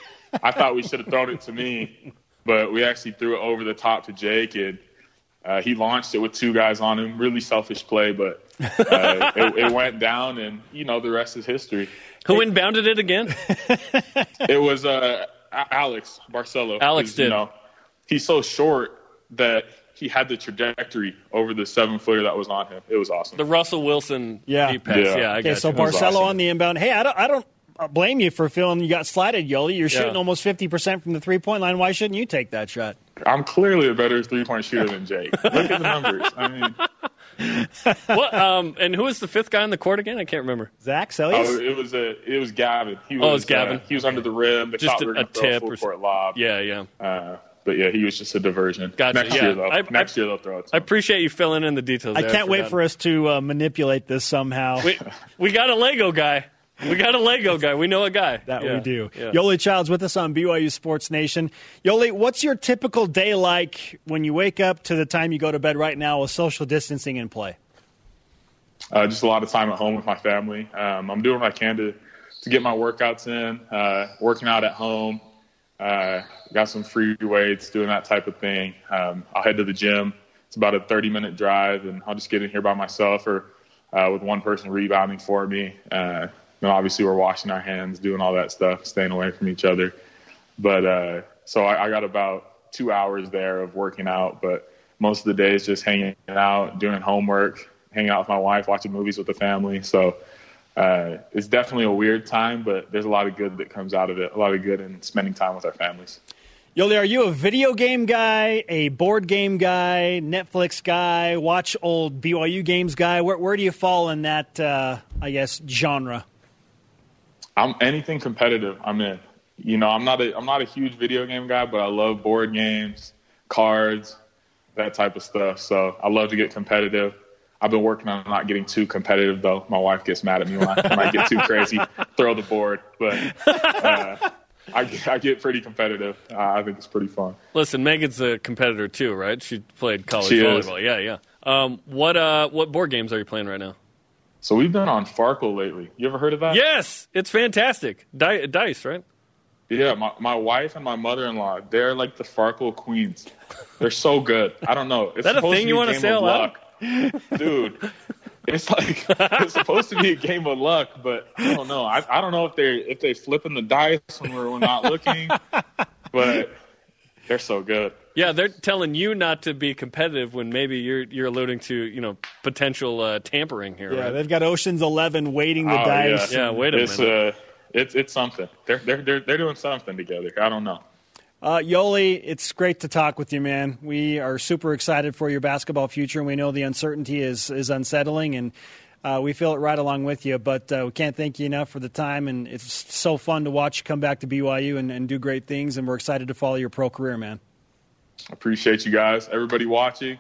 Speaker 9: I thought we should have thrown it to me, but we actually threw it over the top to Jake, and uh, he launched it with two guys on him. Really selfish play, but uh, it, it went down, and you know the rest is history.
Speaker 3: Who inbounded it again?
Speaker 9: It was uh, Alex Barcello.
Speaker 3: Alex
Speaker 9: 'Cause, You
Speaker 3: did.
Speaker 9: know, he's so short that he had the trajectory over the seven footer that was on him. It was awesome.
Speaker 3: The Russell Wilson
Speaker 2: Yeah.
Speaker 3: deep pass.
Speaker 9: Yeah.
Speaker 3: Yeah, I
Speaker 2: Okay, so
Speaker 3: you.
Speaker 2: Barcello
Speaker 9: awesome.
Speaker 2: on the inbound. Hey, I don't, I don't blame you for feeling you got slided, Yoeli. You're shooting almost 50% from the three point line. Why shouldn't you take that shot?
Speaker 9: I'm clearly a better three point shooter than Jake. Look at the numbers. I mean, *laughs*
Speaker 3: what? Um, and who was the fifth guy on the court again? I can't remember.
Speaker 2: Zach
Speaker 9: oh, it was a it was Gavin. He was,
Speaker 3: Oh, it was Gavin.
Speaker 9: Uh, he was under the rim. They
Speaker 3: Just
Speaker 9: thought we
Speaker 3: a-
Speaker 9: were
Speaker 3: a tip
Speaker 9: full
Speaker 3: or
Speaker 9: court lob.
Speaker 3: Yeah, yeah.
Speaker 9: Uh, but yeah, he was just a diversion.
Speaker 3: Gotcha,
Speaker 9: Next
Speaker 3: yeah.
Speaker 9: year though,
Speaker 3: I-
Speaker 9: next
Speaker 3: I-
Speaker 9: year they'll throw it. To
Speaker 3: I
Speaker 9: him.
Speaker 3: appreciate you filling in the details.
Speaker 2: I
Speaker 3: there.
Speaker 2: can't wait
Speaker 3: forgot.
Speaker 2: for us to uh, manipulate this somehow.
Speaker 3: We, we got a Lego guy. We got a Lego guy. We know a guy.
Speaker 2: That
Speaker 3: Yeah,
Speaker 2: we do.
Speaker 3: yeah.
Speaker 2: Yoeli Child's with us on BYU Sports Nation. Yoeli, what's your typical day like when you wake up to the time you go to bed right now with social distancing in play?
Speaker 9: Uh, just a lot of time at home with my family. Um, I'm doing what I can to to get my workouts in. Uh, working out at home. Uh, got some free weights, doing that type of thing. Um, I'll head to the gym. It's about a 30 minute drive, and I'll just get in here by myself or uh, with one person rebounding for me. Uh, and obviously, we're washing our hands, doing all that stuff, staying away from each other. But uh, so I, I got about two hours there of working out, but most of the day is just hanging out, doing homework, hanging out with my wife, watching movies with the family. So uh, it's definitely a weird time, but there's a lot of good that comes out of it. A lot of good in spending time with our families.
Speaker 2: Yoeli, are you a video game guy, a board game guy, Netflix guy, watch old BYU games guy? Where, where do you fall in that, uh, I guess, genre?
Speaker 9: I'm anything competitive. I'm in. You know, I'm not a I'm not a huge video game guy, but I love board games, cards, that type of stuff. So I love to get competitive. I've been working on not getting too competitive though. My wife gets mad at me when I, when I get too crazy, *laughs* throw the board. But uh, I, get- I get pretty competitive. Uh, I think it's pretty fun.
Speaker 3: Listen, Megan's a competitor too, right? She played college
Speaker 9: She is.
Speaker 3: Yeah, yeah. Um, what uh, what board games are you playing right now?
Speaker 9: So we've been on Farkle lately. You ever heard of that?
Speaker 3: Yes, it's fantastic. Di- dice, right?
Speaker 9: Yeah, my, my wife and my mother in law, they're like the Farkle queens. They're so good. I don't know. It's
Speaker 3: that a thing you wanna
Speaker 9: game
Speaker 3: say out loud?
Speaker 9: luck. Dude. It's like *laughs* it's supposed to be a game of luck, but I don't know. I, I don't know if they if they flipping the dice when we're, we're not looking. *laughs* But They're so good.
Speaker 3: Yeah, they're telling you not to be competitive when maybe you're you're alluding to you know potential uh, tampering here.
Speaker 2: Yeah,
Speaker 3: right?
Speaker 2: they've got Ocean's Eleven waiting the
Speaker 9: Oh,
Speaker 2: dice.
Speaker 3: Yeah, wait a
Speaker 9: it's,
Speaker 3: minute.
Speaker 9: Uh, it's it's something. They're they're they're they're doing something together. I don't know.
Speaker 2: Uh, Yoeli, it's great to talk with you, man. We are super excited for your basketball future, and we know the uncertainty is is unsettling, and uh, we feel it right along with you. But uh, we can't thank you enough for the time, and it's so fun to watch you come back to BYU and, and do great things, and we're excited to follow your pro career, man.
Speaker 9: Appreciate you guys. Everybody watching,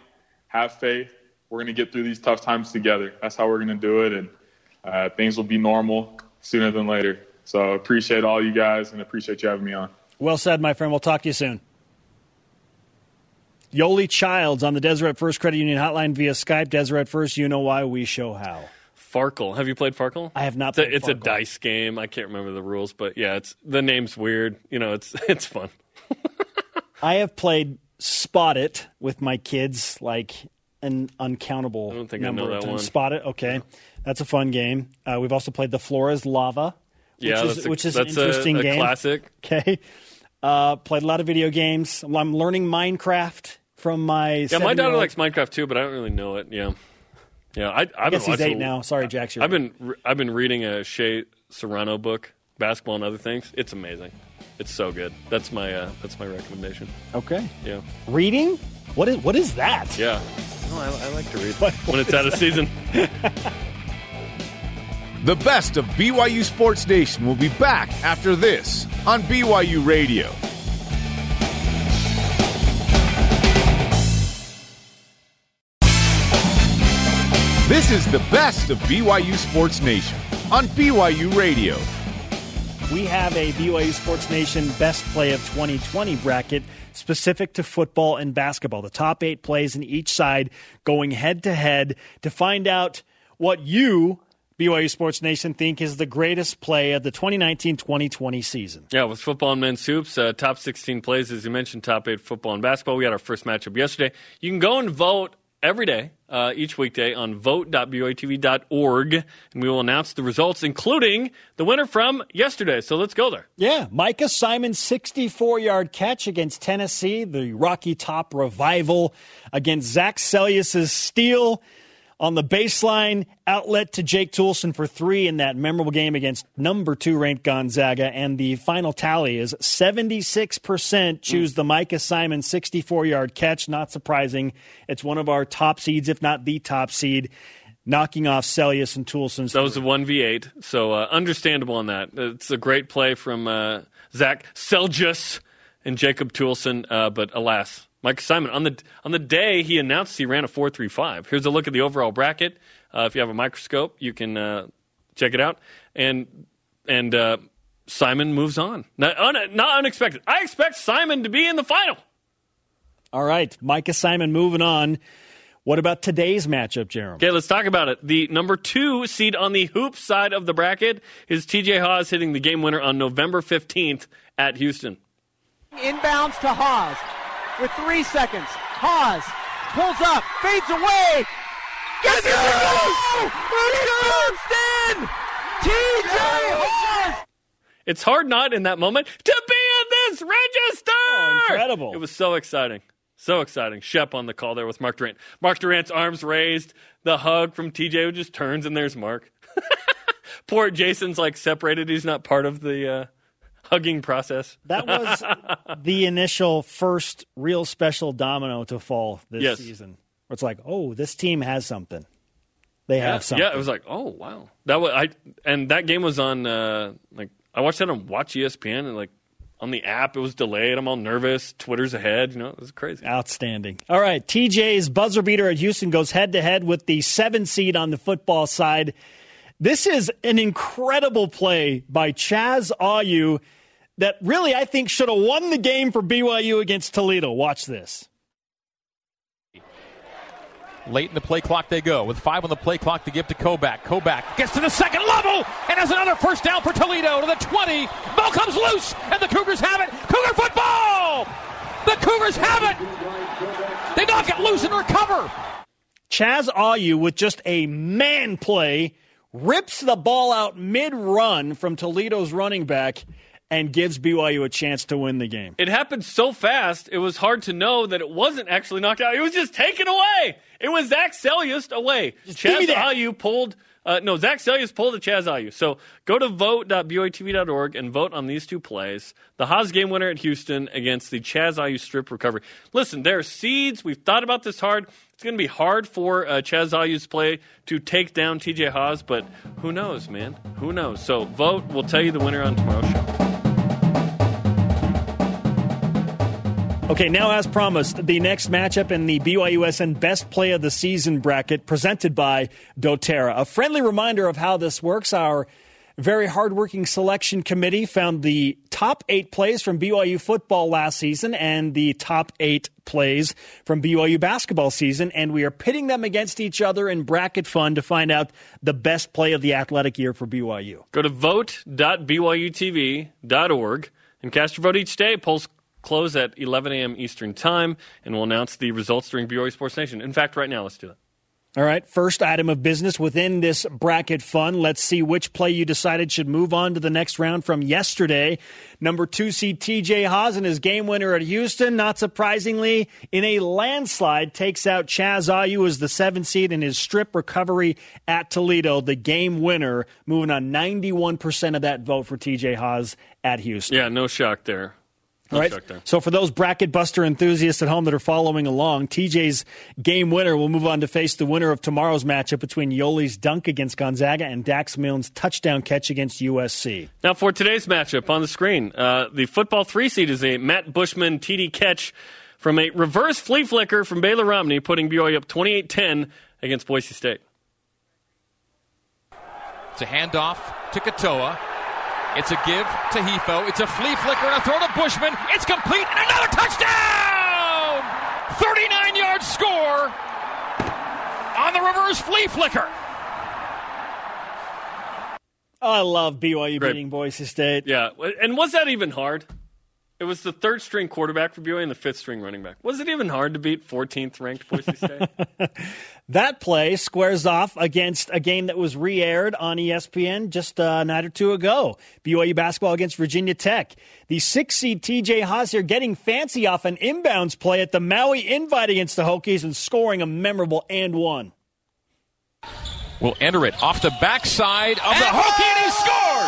Speaker 9: have faith. We're going to get through these tough times together. That's how we're going to do it, and uh, things will be normal sooner than later. So appreciate all you guys, and appreciate you having me on.
Speaker 2: Well said, my friend. We'll talk to you soon. Yoeli Childs on the Deseret First Credit Union hotline via Skype. Deseret First, you know why, we show how.
Speaker 3: Farkle. Have you played Farkle?
Speaker 2: I have not
Speaker 3: It's, a, it's a dice game. I can't remember the rules, but yeah, it's the name's weird. You know, it's *laughs* it's fun. *laughs*
Speaker 2: I have played Spot It with my kids like an uncountable
Speaker 3: I don't think I
Speaker 2: number
Speaker 3: know
Speaker 2: of
Speaker 3: that
Speaker 2: times.
Speaker 3: one.
Speaker 2: Spot It, okay. That's a fun game. Uh, we've also played The Floor is Lava, which
Speaker 3: yeah,
Speaker 2: is,
Speaker 3: a,
Speaker 2: which is
Speaker 3: that's
Speaker 2: an interesting
Speaker 3: a, a
Speaker 2: game.
Speaker 3: classic. *laughs*
Speaker 2: Okay. Uh, played a lot of video games. I'm learning Minecraft from my
Speaker 3: Yeah, my daughter likes Minecraft too, but I don't really know it. Yeah, yeah. I, I've
Speaker 2: I guess
Speaker 3: been
Speaker 2: he's eight
Speaker 3: a-
Speaker 2: now. Sorry, you're
Speaker 3: I've been re- I've been reading a Shea Serrano book, basketball and other things. It's amazing. It's so good. That's my uh, that's my recommendation.
Speaker 2: okay.
Speaker 3: Yeah,
Speaker 2: Reading? What is what is that?
Speaker 3: yeah. No, I, I like to read
Speaker 2: What-
Speaker 3: when it's out of season. *laughs*
Speaker 4: The best of BYU Sports Nation will be back after this on BYU Radio. This is the best of BYU Sports Nation on BYU Radio.
Speaker 2: We have a BYU Sports Nation Best Play of 2020 bracket specific to football and basketball. The top eight plays in each side going head to head to find out what you, BYU Sports Nation, think is the greatest play of the 2019 2020 season.
Speaker 3: Yeah, with football and men's hoops, uh, top 16 plays, as you mentioned, top eight football and basketball. We had our first matchup yesterday. You can go and vote every day, uh, each weekday, on vote.byutv.org, and we will announce the results, including the winner from yesterday. So let's go there.
Speaker 2: Yeah, Micah Simon's 64 yard catch against Tennessee, the Rocky Top revival against Zach Seljaas's steal on the baseline outlet to Jake Toolson for three in that memorable game against number two ranked Gonzaga. And the final tally is 76% choose the Micah Simon 64 yard catch. Not surprising. It's one of our top seeds, if not the top seed, knocking off Seljaas and Toolson's.
Speaker 3: That was a 1v8, so uh, understandable on that. It's a great play from uh, Zach Seljaas and Jacob Toulson, uh, but alas, Mike Simon on the on the day he announced he ran a 4.35. Here's a look at the overall bracket. Uh, if you have a microscope, you can uh, check it out. And and uh, Simon moves on. Not, un, not unexpected. I expect Simon to be in the final.
Speaker 2: All right, Micah Simon moving on. What about today's matchup, Jeremy?
Speaker 3: Okay, let's talk about it. The number two seed on the hoop side of the bracket is TJ Haws hitting the game winner on November 15th at Houston.
Speaker 7: Inbounds to Haws with three seconds. Haws pulls up, fades away. Gets it! Houston! TJ Haws!
Speaker 3: It's hard not in that moment to be in this register.
Speaker 2: Oh, incredible.
Speaker 3: It was so exciting. So exciting. Shep on the call there with Mark Durrant. Mark Durrant's arms raised, the hug from TJ who just turns and there's Mark. *laughs* Poor Jason's like separated. He's not part of the uh, hugging process.
Speaker 2: That was *laughs* the initial first real special domino to fall this
Speaker 3: Yes.
Speaker 2: season. Where it's like, oh, this team has something. They
Speaker 3: Yeah,
Speaker 2: have something.
Speaker 3: yeah, it was like, oh wow, that was I, and that game was on uh, like I watched that on Watch ESPN and like on the app it was delayed. I'm all nervous. Twitter's ahead, you know, it was crazy.
Speaker 2: Outstanding. All right, TJ's buzzer beater at Houston goes head to head with the seven seed on the football side. This is an incredible play by Chaz Ayu that really I think should have won the game for BYU against Toledo. Watch this.
Speaker 6: Late in the play clock they go with five on the play clock to give to Koback. Koback gets to the second level and has another first down for Toledo to the 20. Ball comes loose and the Cougars have it. Cougar football! The Cougars have it! They knock it loose and recover.
Speaker 2: Chaz Ayu with just a man play rips the ball out mid run from Toledo's running back and gives BYU a chance to win the game.
Speaker 3: It happened so fast, it was hard to know that it wasn't actually knocked out. It was just taken away. It was Zach Seljaas away. Chaz Ayu pulled. Uh, no, Zach Seljaas pulled a Chaz Ayu. So go to vote.byutv.org and vote on these two plays. The Haws game winner at Houston against the Chaz Ayu strip recovery. Listen, there are seeds. We've thought about this hard. It's going to be hard for uh, Chaz Ayu's play to take down TJ Haws, but who knows, man? Who knows? So vote. We'll tell you the winner on tomorrow's show.
Speaker 2: Okay, now as promised, the next matchup in the BYUSN Best Play of the Season bracket presented by doTERRA. A friendly reminder of how this works. Our very hardworking selection committee found the top eight plays from BYU football last season and the top eight plays from BYU basketball season, and we are pitting them against each other in bracket fun to find out the best play of the athletic year for BYU.
Speaker 3: Go to vote.byutv.org and cast your vote each day. Polls close at 11 a.m. Eastern Time, and we'll announce the results during BYU Sports Nation. In fact, right now, let's do that.
Speaker 2: All right, first item of business within this bracket fun. Let's see which play you decided should move on to the next round from yesterday. Number two seed TJ Haws and his game winner at Houston, not surprisingly, in a landslide, takes out Chaz Ayu as the seven seed in his strip recovery at Toledo, the game winner, moving on 91% of that vote for TJ Haws at Houston.
Speaker 3: Yeah, no shock there.
Speaker 2: All right. So for those bracket buster enthusiasts at home that are following along, TJ's game winner will move on to face the winner of tomorrow's matchup between Yoeli's dunk against Gonzaga and Dax Milne's touchdown catch against USC.
Speaker 3: Now for today's matchup on the screen, uh, the football three seed is a Matt Bushman TD catch from a reverse flea flicker from Baylor Romney, putting BYU up 28-10 against Boise State.
Speaker 6: It's a handoff to Katoa. It's a give to Hifo. It's a flea flicker and a throw to Bushman. It's complete and another touchdown! 39 yard score on the reverse flea flicker.
Speaker 2: I love BYU Great. beating Boise State.
Speaker 3: Yeah, and was that even hard? It was the third string quarterback for BYU and the fifth string running back. Was it even hard to beat 14th ranked Boise State? *laughs*
Speaker 2: that play squares off against a game that was re aired on ESPN just a night or two ago. BYU basketball against Virginia Tech. The six seed TJ Haws here getting fancy off an inbounds play at the Maui Invite against the Hokies and scoring a memorable and one.
Speaker 6: Will enter it off the backside of and the Hokie and he scores!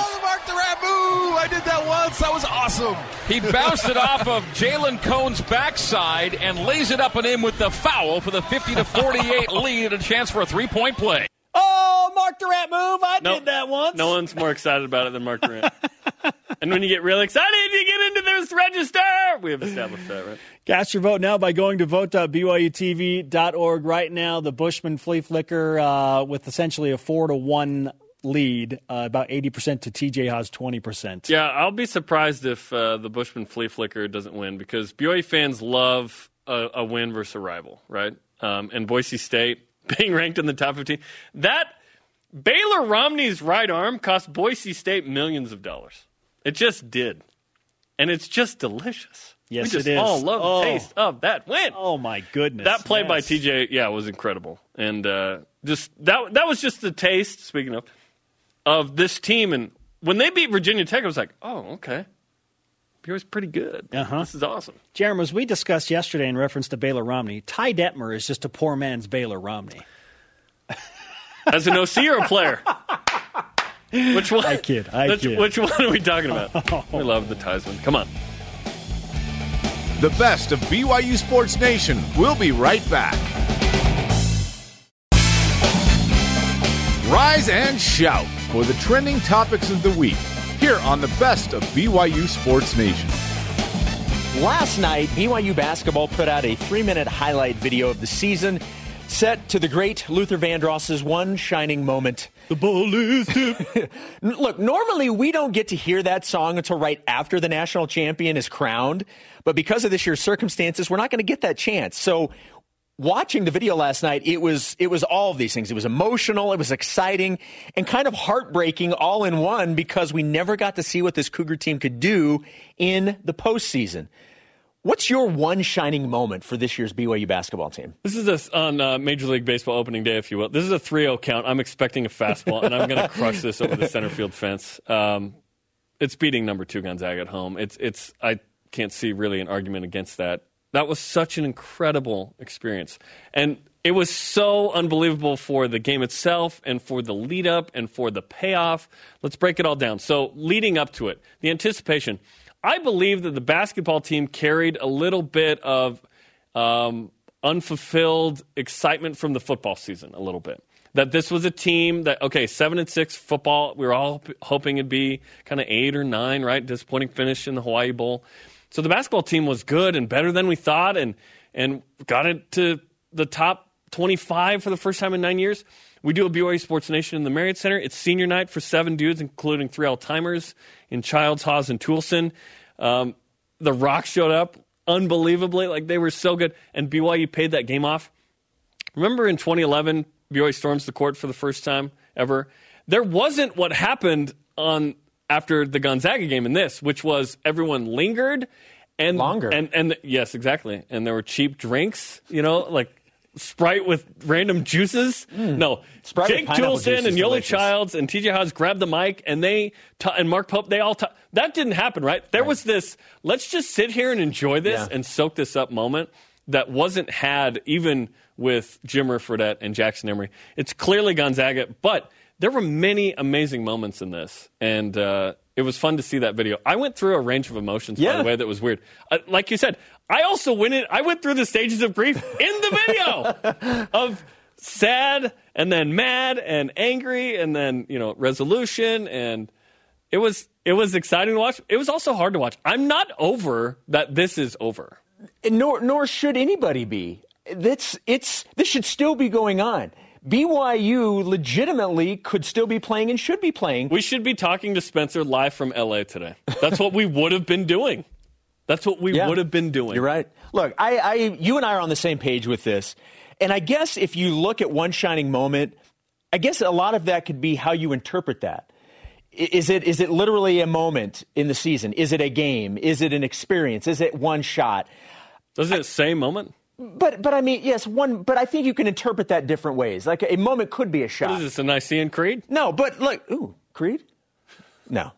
Speaker 10: Mark the Rabu! I did that once. That was awesome.
Speaker 6: He bounced it off of Jalen Cone's backside and lays it up and in with the foul for the 50 to 48 *laughs* lead and a chance for a three point play.
Speaker 2: Oh, Mark Durrant move. I nope. did that once.
Speaker 3: No one's more excited about it than Mark Durrant. *laughs* and when you get really excited, you get into this register. We have established that, right?
Speaker 2: Cast your vote now by going to vote.byutv.org right now. The Bushman flea flicker uh, with essentially a four to one lead, uh, about 80% to TJ Haws 20%.
Speaker 3: Yeah, I'll be surprised if uh, the Bushman flea flicker doesn't win because BYU fans love a, a win versus a rival, right? Um, and Boise State *laughs* being ranked in the top 15. That Baylor Romney's right arm cost Boise State millions of dollars. It just did. And it's just delicious.
Speaker 2: Yes,
Speaker 3: we just
Speaker 2: it is.
Speaker 3: all love oh. the taste of that win.
Speaker 2: Oh my goodness!
Speaker 3: That play
Speaker 2: yes.
Speaker 3: by TJ, yeah, was incredible, and uh, just that that was just the taste. Speaking of, of this team, and when they beat Virginia Tech, I was like, oh, okay, he was pretty good. Uh-huh. This is awesome.
Speaker 2: Jeremy, as we discussed yesterday in reference to Baylor Romney, Ty Detmer is just a poor man's Baylor Romney.
Speaker 3: As an OC or a player? *laughs* Which one?
Speaker 2: I kid. I which, kid.
Speaker 3: Which one are we talking about? *laughs* we love the Theismann. Come on.
Speaker 4: The best of BYU Sports Nation. We'll be right back. Rise and shout for the trending topics of the week here on the best of BYU Sports Nation.
Speaker 1: Last night, BYU basketball put out a three minute highlight video of the season set to the great Luther Vandross's one shining moment.
Speaker 2: The ball is tipped. *laughs*
Speaker 1: Look, normally we don't get to hear that song until right after the national champion is crowned, but because of this year's circumstances, we're not going to get that chance. So watching the video last night, it was it was all of these things. It was emotional, it was exciting, and kind of heartbreaking all in one because we never got to see what this Cougar team could do in the postseason. What's your one shining moment for this year's BYU basketball team?
Speaker 3: This is a, on uh, Major League Baseball opening day, if you will. This is a 3 0 count. I'm expecting a fastball, and I'm going *laughs* to crush this over the center field fence. Um, it's beating number two Gonzaga at home. It's it's I can't see really an argument against that. That was such an incredible experience, and it was so unbelievable for the game itself and for the lead up and for the payoff. Let's break it all down. So leading up to it, the anticipation. I believe that the basketball team carried a little bit of um, unfulfilled excitement from the football season, a little bit that this was a team that okay seven and six football we were all hoping it'd be kind of eight or nine right disappointing finish in the hawaii bowl so the basketball team was good and better than we thought and and got it to the top 25 for the first time in nine years we do a BYU Sports Nation in the Marriott Center. It's senior night for seven dudes, including three all timers in Childs, Haws, and Toolson. Um, the Rock showed up unbelievably. Like they were so good. And BYU paid that game off. Remember in 2011, BYU storms the court for the first time ever. There wasn't what happened on after the Gonzaga game in this, which was everyone lingered and
Speaker 1: longer.
Speaker 3: And and yes, exactly. And there were cheap drinks, you know, like Sprite with random juices.
Speaker 1: Mm.
Speaker 3: No,
Speaker 1: Sprite
Speaker 3: Jake Toolson and
Speaker 1: delicious.
Speaker 3: Childs and TJ Haws grabbed the mic and they t- and Mark Pope. They all t- that didn't happen, right? There was this. Let's just sit here and enjoy this
Speaker 1: Yeah.
Speaker 3: and soak this up moment that wasn't had even with Jimmer Fredette and Jackson Emery. It's clearly Gonzaga, but there were many amazing moments in this, and uh, it was fun to see that video. I went through a range of emotions,
Speaker 1: yeah.
Speaker 3: by the way, that was weird. Uh, like you said, I also went in. I went through the stages of grief in the video *laughs* of sad and then mad and angry and then you know resolution and it was it was exciting to watch. It was also hard to watch. I'm not over that this is over.
Speaker 1: Nor nor should anybody be. That's it's this should still be going on. BYU legitimately could still be playing and should be playing.
Speaker 3: We should be talking to Spencer live from LA today. That's what we would have been doing. That's what we
Speaker 1: Yeah.
Speaker 3: would have been doing.
Speaker 1: You're right. Look, I, I, you and I are on the same page with this, and I guess if you look at one shining moment, I guess a lot of that could be how you interpret that. Is it is it literally a moment in the season? Is it a game? Is it an experience? Is it one shot?
Speaker 3: Does it say moment?
Speaker 1: But but I mean, yes, one. But I think you can interpret that different ways. Like a moment could be a shot.
Speaker 3: What is this, a Nicene Creed?
Speaker 1: No, but look, ooh, Creed? No.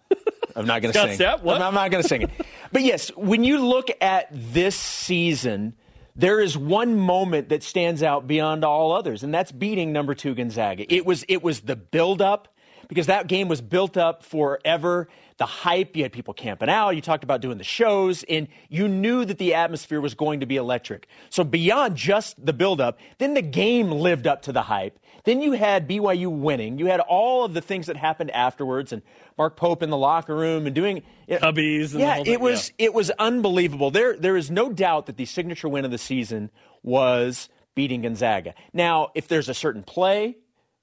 Speaker 1: I'm not going *laughs* to sing.
Speaker 3: Stapp, what?
Speaker 1: I'm not going to sing it. But yes, when you look at this season, there is one moment that stands out beyond all others, and that's beating number two Gonzaga. It was it was the buildup because that game was built up forever. The hype, you had people camping out, you talked about doing the shows, and you knew that the atmosphere was going to be electric. So beyond just the buildup, then the game lived up to the hype. Then you had BYU winning. You had all of the things that happened afterwards, and Mark Pope in the locker room and doing
Speaker 3: and the
Speaker 1: yeah, it was it was unbelievable. There there is no doubt that the signature win of the season was beating Gonzaga. Now, if there's a certain play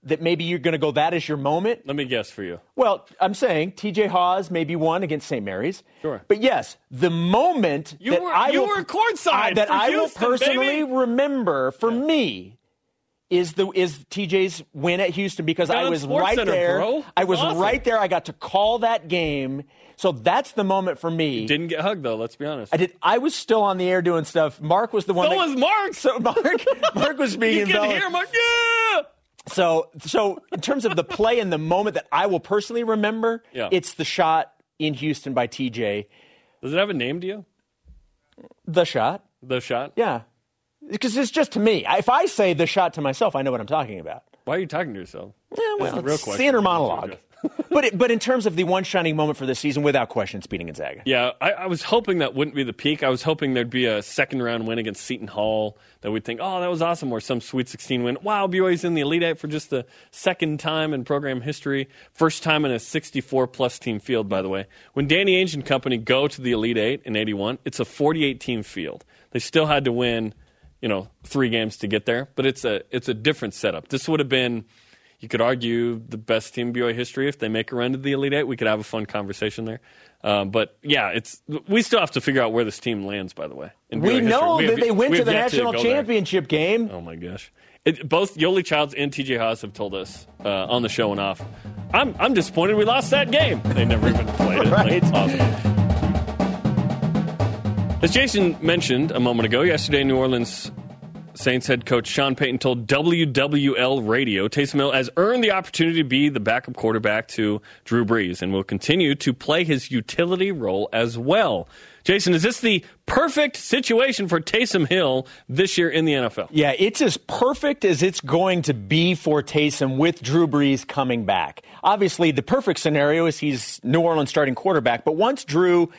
Speaker 1: that maybe you're going to go that is your moment,
Speaker 3: Let me guess for you.
Speaker 1: well, I'm saying TJ Haws maybe won against St. Mary's.
Speaker 3: Sure.
Speaker 1: But yes, the moment
Speaker 3: You
Speaker 1: that
Speaker 3: were-
Speaker 1: I
Speaker 3: you
Speaker 1: will,
Speaker 3: were courtside
Speaker 1: I- that I will personally
Speaker 3: baby.
Speaker 1: remember for me is the is TJ's win at Houston because I was
Speaker 3: Sports
Speaker 1: right
Speaker 3: Center,
Speaker 1: there.
Speaker 3: bro.
Speaker 1: I was
Speaker 3: awesome.
Speaker 1: right there. I got to call that game. So that's the moment for me.
Speaker 3: Didn't get hugged though. Let's be honest.
Speaker 1: I did. I was still on the air doing stuff. Mark was the one.
Speaker 3: So
Speaker 1: that,
Speaker 3: was Mark. *laughs*
Speaker 1: So Mark, Mark was being
Speaker 3: you can hear Mark. Yeah.
Speaker 1: So, so in terms of the play and the moment that I will personally remember,
Speaker 3: Yeah.
Speaker 1: it's the shot in Houston by TJ.
Speaker 3: Does it have a name to you?
Speaker 1: The shot,
Speaker 3: The shot.
Speaker 1: yeah, because it's just to me. If I say the shot to myself, I know what I'm talking about.
Speaker 3: Why are you talking to yourself?
Speaker 1: Yeah, well,
Speaker 3: the real
Speaker 1: it's the inner monologue. But it, but in terms of the one shining moment for this season, without question, it's beating Gonzaga.
Speaker 3: Yeah, I, I was hoping that wouldn't be the peak. I was hoping there'd be a second round win against Seton Hall that we'd think, oh, that was awesome, or some Sweet 16 win. Wow, BYU's in the Elite Eight for just the second time in program history. First time in a 64 plus team field, by the way. When Danny Ainge and company go to the Elite Eight in 81, it's a 48 team field. They still had to win, you know, three games to get there, but it's a it's a different setup. This would have been. You could argue the best team in BYU history if they make a run to the Elite Eight. We could have a fun conversation there. Um, but yeah, it's we still have to figure out where this team lands. By the way,
Speaker 1: We know
Speaker 3: We
Speaker 1: that
Speaker 3: have-
Speaker 1: they went
Speaker 3: we
Speaker 1: to the national
Speaker 3: there.
Speaker 1: championship game.
Speaker 3: Oh my gosh! It, both Yoeli Childs and TJ Haws have told us uh, on the show and off. I'm I'm disappointed we lost that game. They never even played it. Like,
Speaker 1: Right.
Speaker 3: awesome. As Jason mentioned a moment ago, yesterday New Orleans Saints head coach Sean Payton told WWL Radio Taysom Hill has earned the opportunity to be the backup quarterback to Drew Brees and will continue to play his utility role as well. Jason, is this the perfect situation for Taysom Hill this year in the NFL?
Speaker 1: Yeah, it's as perfect as it's going to be for Taysom with Drew Brees coming back. Obviously, the perfect scenario is he's New Orleans starting quarterback, but once Drew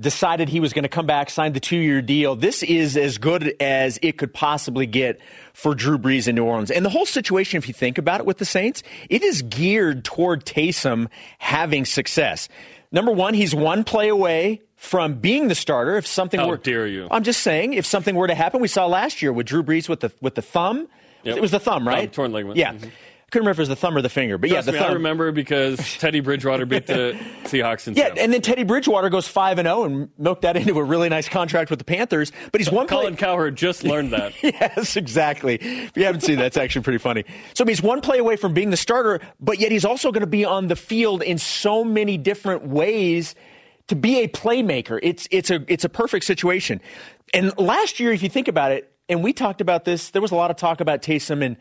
Speaker 1: decided he was going to come back, signed the two year deal. This is as good as it could possibly get for Drew Brees in New Orleans. And the whole situation, if you think about it with the Saints, it is geared toward Taysom having success. Number one, he's one play away from being the starter. If something
Speaker 3: How
Speaker 1: were,
Speaker 3: dare you.
Speaker 1: I'm just saying, if something were to happen, we saw last year with Drew Brees with the with the thumb.
Speaker 3: Yep.
Speaker 1: It was the thumb, right?
Speaker 3: Thumb, torn ligament.
Speaker 1: Yeah.
Speaker 3: Mhm.
Speaker 1: Couldn't remember if it was the thumb or the finger, but
Speaker 3: Trust
Speaker 1: yeah, the
Speaker 3: me,
Speaker 1: thumb.
Speaker 3: I remember because Teddy Bridgewater beat the *laughs* Seahawks in
Speaker 1: Yeah, and then Teddy Bridgewater goes five and zero and milked that into a really nice contract with the Panthers. But he's one play.
Speaker 3: Colin Cowherd just learned that. *laughs*
Speaker 1: yes, exactly. If you haven't seen that, it's actually pretty funny. So he's one play away from being the starter, but yet he's also going to be on the field in so many different ways to be a playmaker. It's it's a it's a perfect situation. And last year, if you think about it, and we talked about this, there was a lot of talk about Taysom and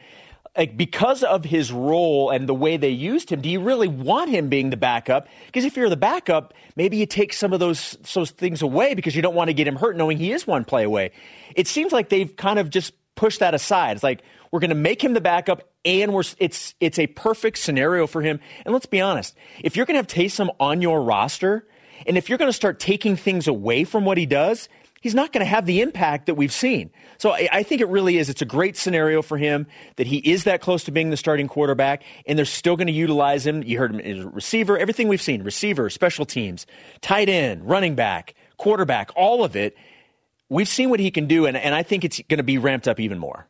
Speaker 1: like because of his role and the way they used him, do you really want him being the backup? Because if you're the backup, maybe you take some of those those things away because you don't want to get him hurt, knowing he is one play away. It seems like they've kind of just pushed that aside. It's like we're going to make him the backup, and we're it's it's a perfect scenario for him. And let's be honest, if you're going to have Taysom on your roster, and if you're going to start taking things away from what he does, he's not going to have the impact that we've seen. So I, I think it really is. It's a great scenario for him that he is that close to being the starting quarterback, and they're still going to utilize him. You heard him as a receiver, everything we've seen receiver, special teams, tight end, running back, quarterback, all of it. We've seen what he can do, and, and I think it's going to be ramped up even more.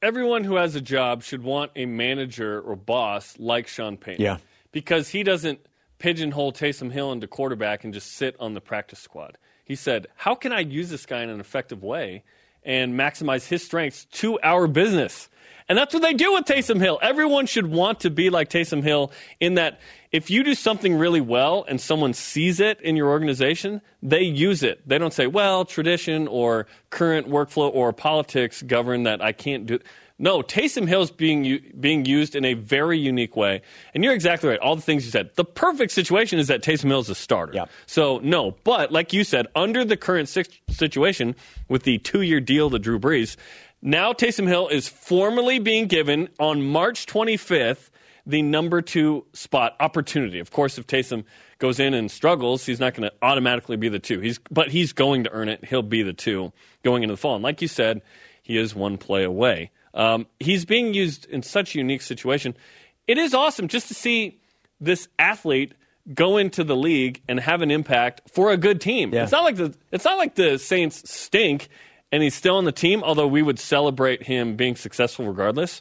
Speaker 3: Everyone who has a job should want a manager or boss like Sean Payton.
Speaker 1: Yeah.
Speaker 3: Because he doesn't pigeonhole Taysom Hill into quarterback and just sit on the practice squad. He said, How can I use this guy in an effective way and maximize his strengths to our business? And that's what they do with Taysom Hill. Everyone should want to be like Taysom Hill in that if you do something really well and someone sees it in your organization, they use it. They don't say, well, tradition or current workflow or politics govern that I can't do. No, Taysom Hill's being being used in a very unique way, and you're exactly right. All the things you said. The perfect situation is that Taysom Hill is a starter.
Speaker 1: Yeah.
Speaker 3: So no, but like you said, under the current situation with the two-year deal to Drew Brees, now Taysom Hill is formally being given on March 25th the number two spot opportunity. Of course, if Taysom goes in and struggles, he's not going to automatically be the two. He's but he's going to earn it. He'll be the two going into the fall. And like you said, he is one play away. Um, he's being used in such a unique situation. It is awesome just to see this athlete go into the league and have an impact for a good team.
Speaker 1: Yeah.
Speaker 3: It's not like the it's not like the Saints stink and he's still on the team, although we would celebrate him being successful regardless.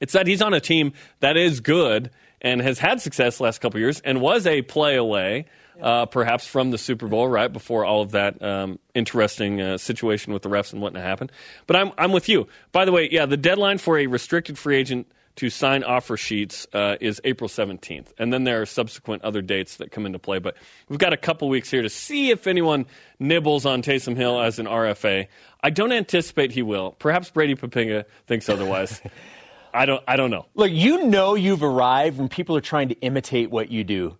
Speaker 3: It's that he's on a team that is good and has had success the last couple of years and was a play away, uh, perhaps from the Super Bowl, right before all of that um, interesting uh, situation with the refs and whatnot happened. But I'm I'm with you. By the way, yeah, the deadline for a restricted free agent to sign offer sheets uh, is April 17th, and then there are subsequent other dates that come into play. But we've got a couple weeks here to see if anyone nibbles on Taysom Hill as an RFA. I don't anticipate he will. Perhaps Brady Poppinga thinks otherwise. *laughs* I don't. I don't know.
Speaker 1: Look, you know you've arrived when people are trying to imitate what you do.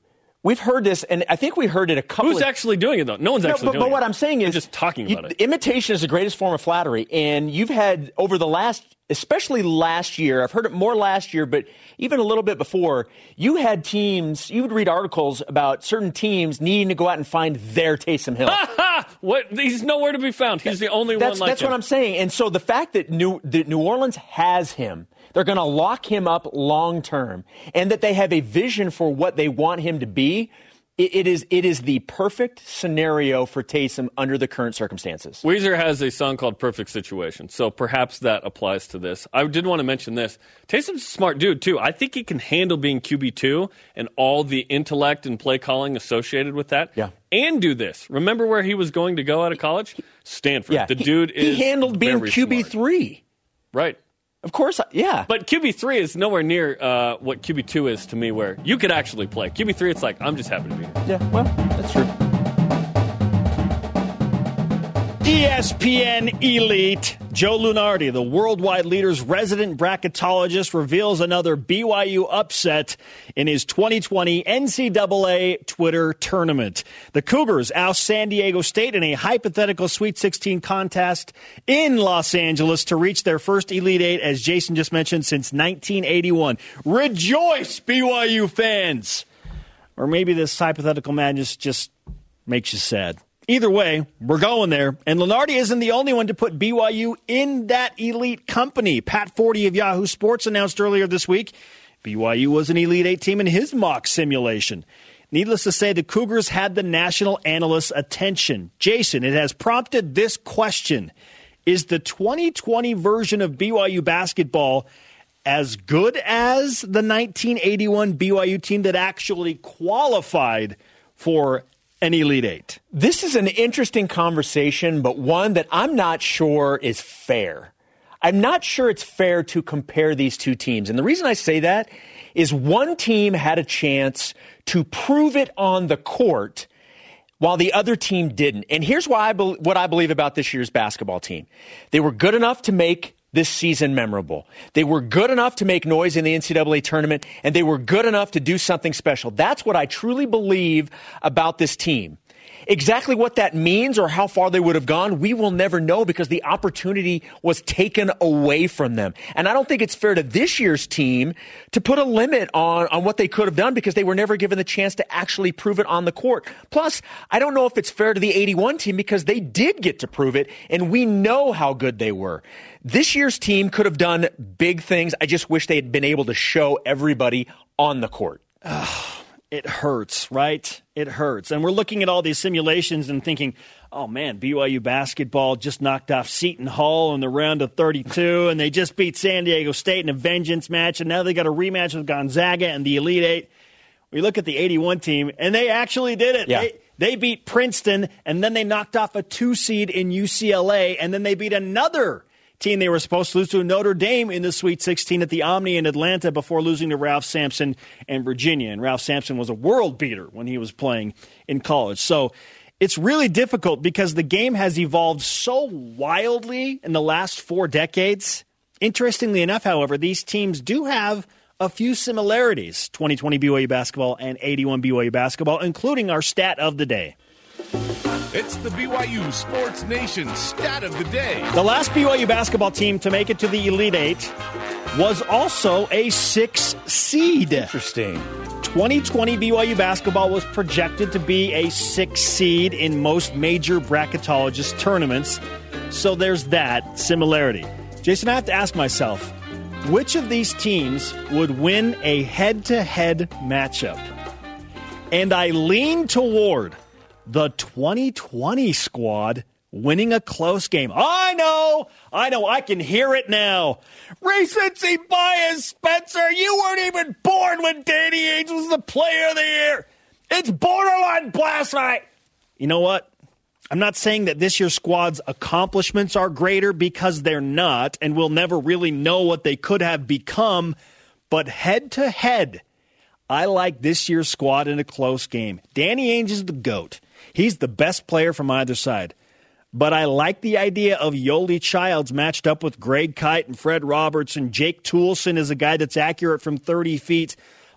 Speaker 1: We've heard this, and I think we heard it a couple.
Speaker 3: Who's
Speaker 1: of,
Speaker 3: actually doing it though? No one's
Speaker 1: No,
Speaker 3: actually
Speaker 1: but,
Speaker 3: doing
Speaker 1: but
Speaker 3: it.
Speaker 1: what I'm saying is,
Speaker 3: They're just talking
Speaker 1: you-
Speaker 3: about it.
Speaker 1: Imitation is the greatest form of flattery, and you've had over the last, especially last year. I've heard it more last year, but even a little bit before. You had teams. You would read articles about certain teams needing to go out and find their Taysom Hill.
Speaker 3: Ha! *laughs* What? He's nowhere to be found. He's the only
Speaker 1: that's,
Speaker 3: one like
Speaker 1: that's
Speaker 3: him.
Speaker 1: what I'm saying. And so the fact that New, that New Orleans has him, they're going to lock him up long term, and that they have a vision for what they want him to be. It, it is it is the perfect scenario for Taysom under the current circumstances.
Speaker 3: Weezer has a song called Perfect Situation, so perhaps that applies to this. I did want to mention this. Taysom's a smart dude, too. I think he can handle being QB2 and all the intellect and play calling associated with that.
Speaker 1: Yeah.
Speaker 3: And do this. Remember where he was going to go out of college? Stanford.
Speaker 1: Yeah,
Speaker 3: The
Speaker 1: he-
Speaker 3: dude
Speaker 1: he,
Speaker 3: is.
Speaker 1: handled being QB three.
Speaker 3: Right.
Speaker 1: Of course, yeah.
Speaker 3: But QB3 is nowhere near uh, what QB2 is to me, where you could actually play. QB3, it's like, I'm just happy to be here.
Speaker 1: yeah, well, that's true.
Speaker 2: ESPN Elite. Joe Lunardi, the worldwide leader's resident bracketologist, reveals another BYU upset in his 2020 NCAA Twitter tournament. The Cougars oust San Diego State in a hypothetical Sweet 16 contest in Los Angeles to reach their first Elite Eight, as Jason just mentioned, since 1981. Rejoice, BYU fans! Or maybe this hypothetical madness just makes you sad. Either way, we're going there. And Lunardi isn't the only one to put BYU in that elite company. Pat Forde of Yahoo Sports announced earlier this week BYU was an Elite Eight team in his mock simulation. Needless to say, the Cougars had the national analyst's attention. Jason, it has prompted this question Is the 2020 version of BYU basketball as good as the 1981 BYU team that actually qualified for an Elite Eight?
Speaker 1: This is an interesting conversation, but one that I'm not sure is fair. I'm not sure it's fair to compare these two teams. And the reason I say that is one team had a chance to prove it on the court while the other team didn't. And here's why I be- what I believe about this year's basketball team. They were good enough to make this season memorable. They were good enough to make noise in the NCAA tournament, and they were good enough to do something special. That's what I truly believe about this team. Exactly what that means or how far they would have gone, we will never know because the opportunity was taken away from them. And I don't think it's fair to this year's team to put a limit on, on what they could have done because they were never given the chance to actually prove it on the court. Plus, I don't know if it's fair to the 81 team because they did get to prove it and we know how good they were. This year's team could have done big things. I just wish they had been able to show everybody on the court.
Speaker 2: It hurts, right? It hurts. And we're looking at all these simulations and thinking, oh man, BYU basketball just knocked off Seton Hall in the round of 32, and they just beat San Diego State in a vengeance match, and now they got a rematch with Gonzaga and the Elite Eight. We look at the 81 team, and they actually did it.
Speaker 1: Yeah.
Speaker 2: They, they beat Princeton, and then they knocked off a two seed in UCLA, and then they beat another team they were supposed to lose to Notre Dame in the Sweet 16 at the Omni in Atlanta before losing to Ralph Sampson and Virginia. And Ralph Sampson was a world beater when he was playing in college. So it's really difficult because the game has evolved so wildly in the last four decades. Interestingly enough, however, these teams do have a few similarities 2020 BYU basketball and 81 BYU basketball, including our stat of the day.
Speaker 4: It's the BYU Sports Nation stat of the day.
Speaker 2: The last BYU basketball team to make it to the Elite Eight was also a six seed.
Speaker 1: Interesting.
Speaker 2: 2020 BYU basketball was projected to be a six seed in most major bracketologist tournaments. So there's that similarity. Jason, I have to ask myself which of these teams would win a head to head matchup? And I lean toward the 2020 squad winning a close game. I know, I know, I can hear it now. Recency bias, Spencer. You weren't even born when Danny Ainge was the player of the year. It's borderline blasphemy. You know what? I'm not saying that this year's squad's accomplishments are greater because they're not, and we'll never really know what they could have become. But head to head, I like this year's squad in a close game. Danny Ainge is the GOAT. He's the best player from either side. But I like the idea of Yoeli Childs matched up with Greg Kite and Fred Robertson. Jake Toolson is a guy that's accurate from 30 feet.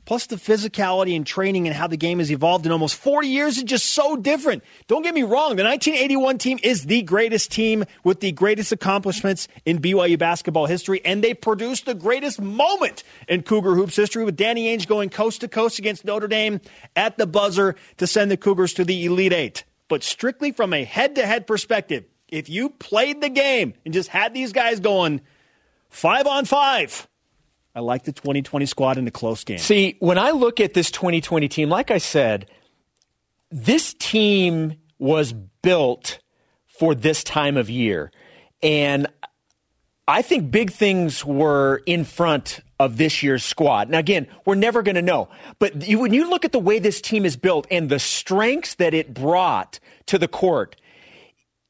Speaker 2: Plus, the physicality and training and how the game has evolved in almost 40 years is just so different. Don't get me wrong, the 1981 team is the greatest team with the greatest accomplishments in BYU basketball history, and they produced the greatest moment in Cougar Hoops history with Danny Ainge going coast to coast against Notre Dame at the buzzer to send the Cougars to the Elite Eight. But strictly from a head to head perspective, if you played the game and just had these guys going five on five, I like the 2020 squad in a close game.
Speaker 1: See, when I look at this 2020 team, like I said, this team was built for this time of year. And I think big things were in front of this year's squad. Now, again, we're never going to know. But you, when you look at the way this team is built and the strengths that it brought to the court,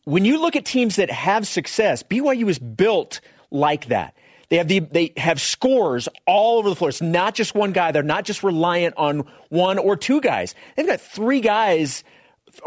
Speaker 1: when you look at teams that have success, BYU is built like that. They have the they have scores all over the floor. It's not just one guy. They're not just reliant on one or two guys. They've got three guys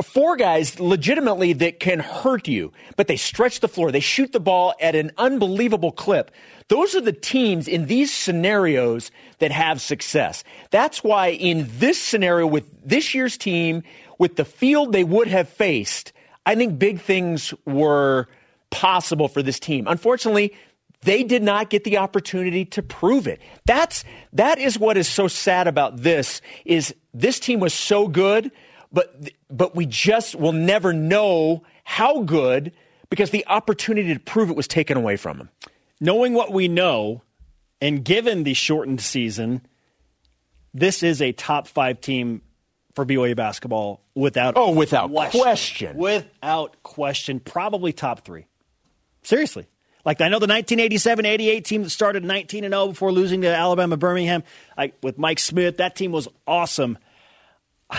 Speaker 1: four guys legitimately that can hurt you, but they stretch the floor. They shoot the ball at an unbelievable clip. Those are the teams in these scenarios that have success. That's why in this scenario with this year's team, with the field they would have faced, I think big things were possible for this team. Unfortunately, they did not get the opportunity to prove it. That's that is what is so sad about this is this team was so good, but but we just will never know how good because the opportunity to prove it was taken away from them.
Speaker 2: Knowing what we know and given the shortened season, this is a top 5 team for BYU basketball without
Speaker 1: Oh, without question. question.
Speaker 2: Without question, probably top 3. Seriously. Like I know the 1987-88 team that started 19 and 0 before losing to Alabama Birmingham, like with Mike Smith, that team was awesome.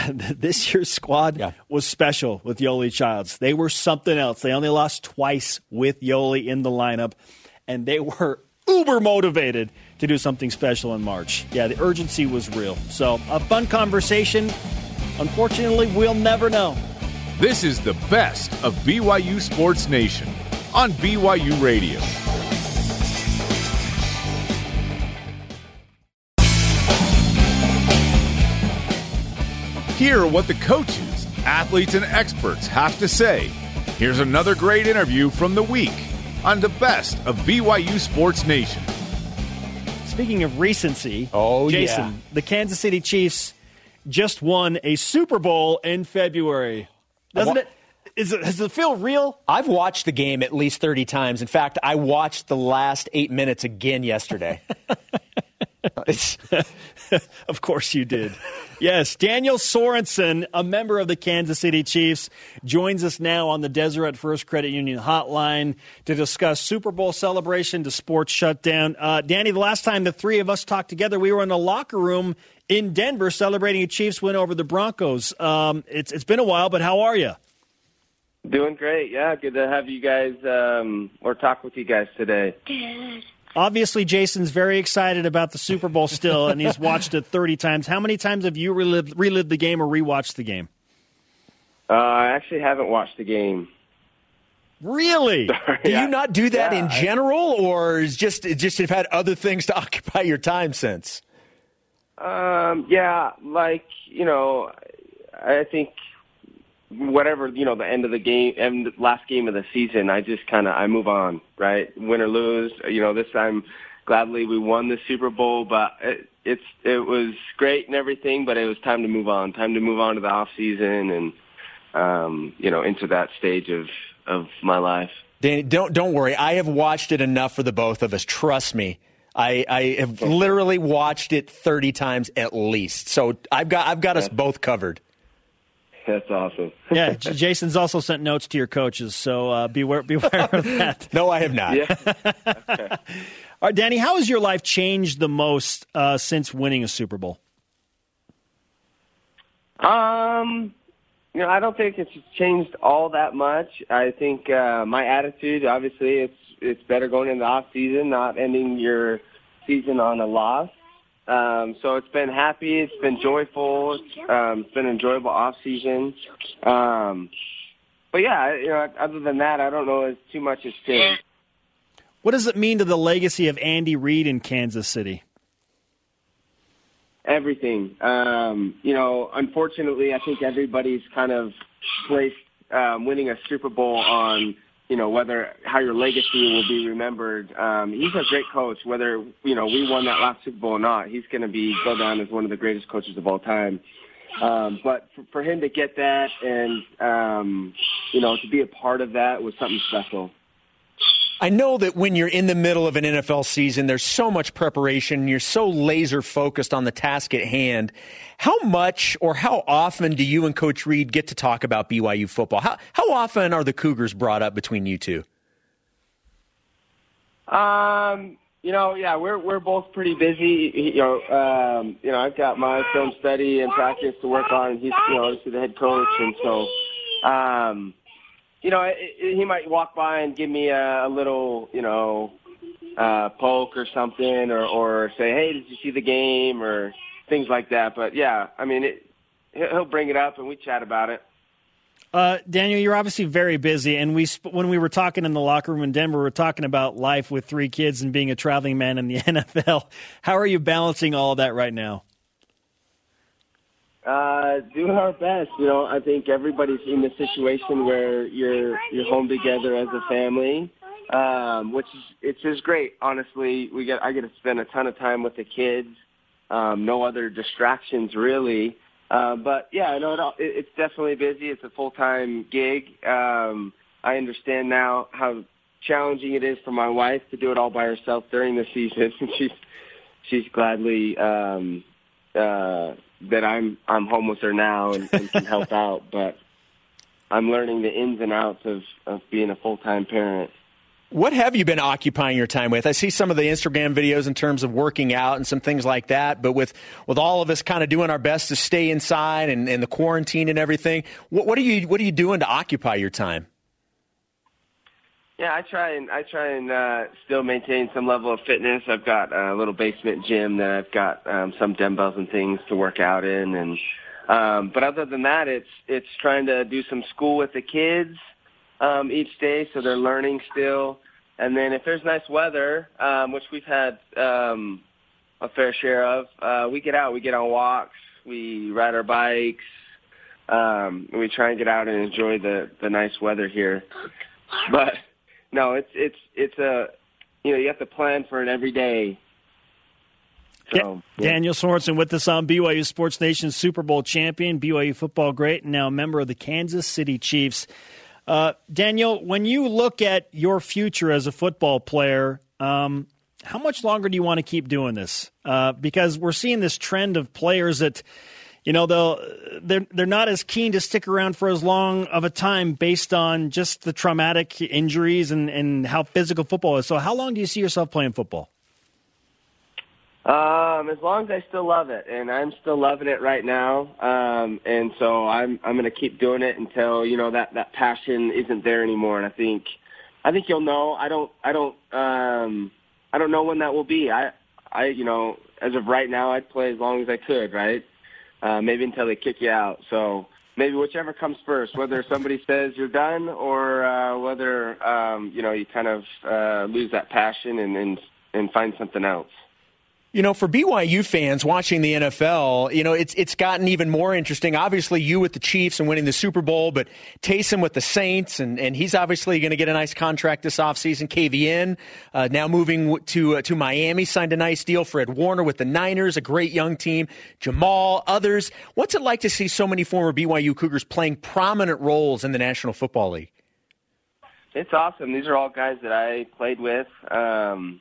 Speaker 2: *laughs* this year's squad yeah. was special with Yoeli Childs. They were something else. They only lost twice with Yoeli in the lineup, and they were uber motivated to do something special in March. Yeah, the urgency was real. So, a fun conversation. Unfortunately, we'll never know.
Speaker 4: This is the best of BYU Sports Nation on BYU Radio. Hear what the coaches, athletes, and experts have to say. Here's another great interview from the week on the best of BYU Sports Nation.
Speaker 2: Speaking of recency,
Speaker 1: oh
Speaker 2: Jason,
Speaker 1: yeah.
Speaker 2: the Kansas City Chiefs just won a Super Bowl in February. Doesn't it? Is it, does it feel real?
Speaker 1: I've watched the game at least 30 times. In fact, I watched the last eight minutes again yesterday. *laughs* *laughs*
Speaker 2: of course you did. Yes, Daniel Sorensen, a member of the Kansas City Chiefs, joins us now on the Deseret First Credit Union hotline to discuss Super Bowl celebration to sports shutdown. Uh, Danny, the last time the three of us talked together, we were in a locker room in Denver celebrating a Chiefs win over the Broncos. Um, it's, it's been a while, but how are you?
Speaker 11: Doing great. Yeah, good to have you guys um, or talk with you guys today.
Speaker 2: Obviously, Jason's very excited about the Super Bowl still, and he's watched it 30 times. How many times have you relived, relived the game or rewatched the game?
Speaker 11: Uh, I actually haven't watched the game.
Speaker 2: Really? *laughs*
Speaker 1: Sorry, do you not do that yeah, in general, I, or is just just have had other things to *laughs* occupy your time since?
Speaker 11: Um, yeah, like you know, I think whatever you know the end of the game end last game of the season i just kind of i move on right? Win or lose you know this time gladly we won the super bowl but it, it's it was great and everything but it was time to move on time to move on to the off season and um you know into that stage of of my life.
Speaker 1: Danny don't don't worry. I have watched it enough for the both of us. Trust me. I, I have literally watched it 30 times at least. So I've got I've got us both covered.
Speaker 11: That's awesome. *laughs*
Speaker 2: yeah, Jason's also sent notes to your coaches, so uh, beware, *laughs* beware of that.
Speaker 1: no, I have not.
Speaker 11: Yeah. okay. *laughs*
Speaker 2: All right, Danny, how has your life changed the most uh, since winning a Super Bowl?
Speaker 11: Um, you know, I don't think it's changed all that much. I think uh, my attitude, obviously, it's it's better going into the off season, not ending your season on a loss. Um, so it's been happy. It's been joyful. Um, it's been enjoyable off season. Um, but yeah, you know, other than that, I don't know as too much as changed.
Speaker 2: What does it mean to the legacy of Andy Reid in Kansas City?
Speaker 11: Everything. Um, you know, unfortunately, I think everybody's kind of placed um, winning a Super Bowl on you know whether how your legacy will be remembered. Um, he's a great coach. Whether you know we won that last Super Bowl or not, he's going to be go down as one of the greatest coaches of all time. Um, but for, for him to get that and um, you know to be a part of that was something special.
Speaker 1: I know that when you're in the middle of an NFL season, there's so much preparation. You're so laser focused on the task at hand. How much or how often do you and Coach Reid get to talk about BYU football? How, how often are the Cougars brought up between you two?
Speaker 11: Um, you know, yeah, we're we're both pretty busy. You know, um, you know, I've got my film study and practice to work on, he's you know obviously the head coach, and so. Um, you know, he might walk by and give me a, a little, you know, uh, poke or something, or, or say, "Hey, did you see the game?" or things like that. But yeah, I mean, it, he'll bring it up and we chat about it.
Speaker 2: Uh, Daniel, you're obviously very busy, and we sp- when we were talking in the locker room in Denver, we were talking about life with three kids and being a traveling man in the *laughs* NFL. How are you balancing all of that right now?
Speaker 11: Uh, doing our best. You know, I think everybody's in the situation where you're you're home together as a family, um, which is it's just great. Honestly, we get I get to spend a ton of time with the kids. Um, no other distractions really. Uh, but yeah, I know it, it's definitely busy. It's a full time gig. Um, I understand now how challenging it is for my wife to do it all by herself during the season. *laughs* she's she's gladly um, uh, that I'm I'm home with her now and, and can help *laughs* out. But I'm learning the ins and outs of of being a full time parent.
Speaker 1: What have you been occupying your time with? I see some of the Instagram videos in terms of working out and some things like that, but with, with all of us kind of doing our best to stay inside and, and the quarantine and everything, what, what are you what are you doing to occupy your time?
Speaker 11: Yeah, I try and I try and uh, still maintain some level of fitness. I've got a little basement gym that I've got um, some dumbbells and things to work out in, and um, but other than that, it's it's trying to do some school with the kids um, each day, so they're learning still. And then if there's nice weather, um, which we've had um, a fair share of, uh, we get out. We get on walks. We ride our bikes. Um, we try and get out and enjoy the the nice weather here. But no, it's it's it's a you know you have to plan for it every day.
Speaker 2: So, yeah. Daniel Sorensen with us on BYU Sports Nation Super Bowl champion, BYU football great, and now a member of the Kansas City Chiefs. Uh, Daniel, when you look at your future as a football player, um, how much longer do you want to keep doing this? Uh, because we're seeing this trend of players that you know they'll they're they're not as keen to stick around for as long of a time based on just the traumatic injuries and and how physical football is. So how long do you see yourself playing football?
Speaker 11: Um, as long as I still love it, and I'm still loving it right now. Um, and so I'm I'm going to keep doing it until you know that that passion isn't there anymore. And I think I think you'll know. I don't I don't um I don't know when that will be. I I you know as of right now I'd play as long as I could, right? Uh, maybe until they kick you out. So maybe whichever comes first, whether somebody says you're done or uh, whether um, you know you kind of uh, lose that passion and, and and find something else.
Speaker 1: You know, for BYU fans watching the NFL, you know, it's it's gotten even more interesting. Obviously, you with the Chiefs and winning the Super Bowl, but Taysom with the Saints, and, and he's obviously going to get a nice contract this offseason. KVN uh, now moving to uh, to Miami, signed a nice deal. Fred Warner with the Niners, a great young team. Jamaal, others. What's it like to see so many former BYU Cougars playing prominent roles in the National Football League?
Speaker 11: It's awesome. These are all guys that I played with. Um,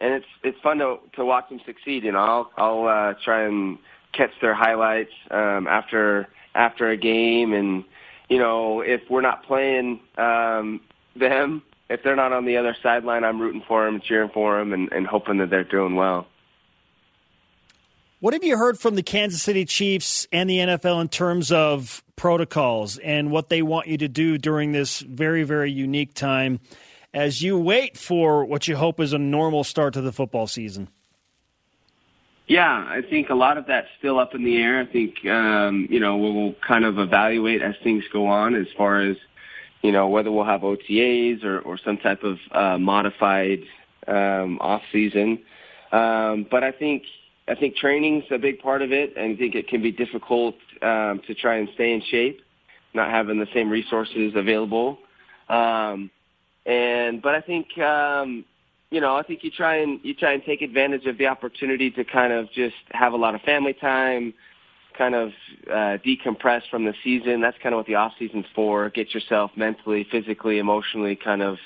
Speaker 11: and it's it's fun to to watch them succeed. You know, I'll I'll uh, try and catch their highlights um, after after a game, and you know, if we're not playing um, them, if they're not on the other sideline, I'm rooting for them, cheering for them, and, and hoping that they're doing well.
Speaker 2: What have you heard from the Kansas City Chiefs and the NFL in terms of protocols and what they want you to do during this very, very unique time? As you wait for what you hope is a normal start to the football season?
Speaker 11: Yeah, I think a lot of that's still up in the air. I think um, you know we'll kind of evaluate as things go on, as far as you know whether we'll have OTAs or, or some type of uh, modified um, off season. Um, but I think I think training's a big part of it, and I think it can be difficult um, to try and stay in shape, not having the same resources available. Um, and but I think um, you know I think you try and you try and take advantage of the opportunity to kind of just have a lot of family time, kind of uh, decompress from the season. That's kind of what the off season's for. Get yourself mentally, physically, emotionally kind of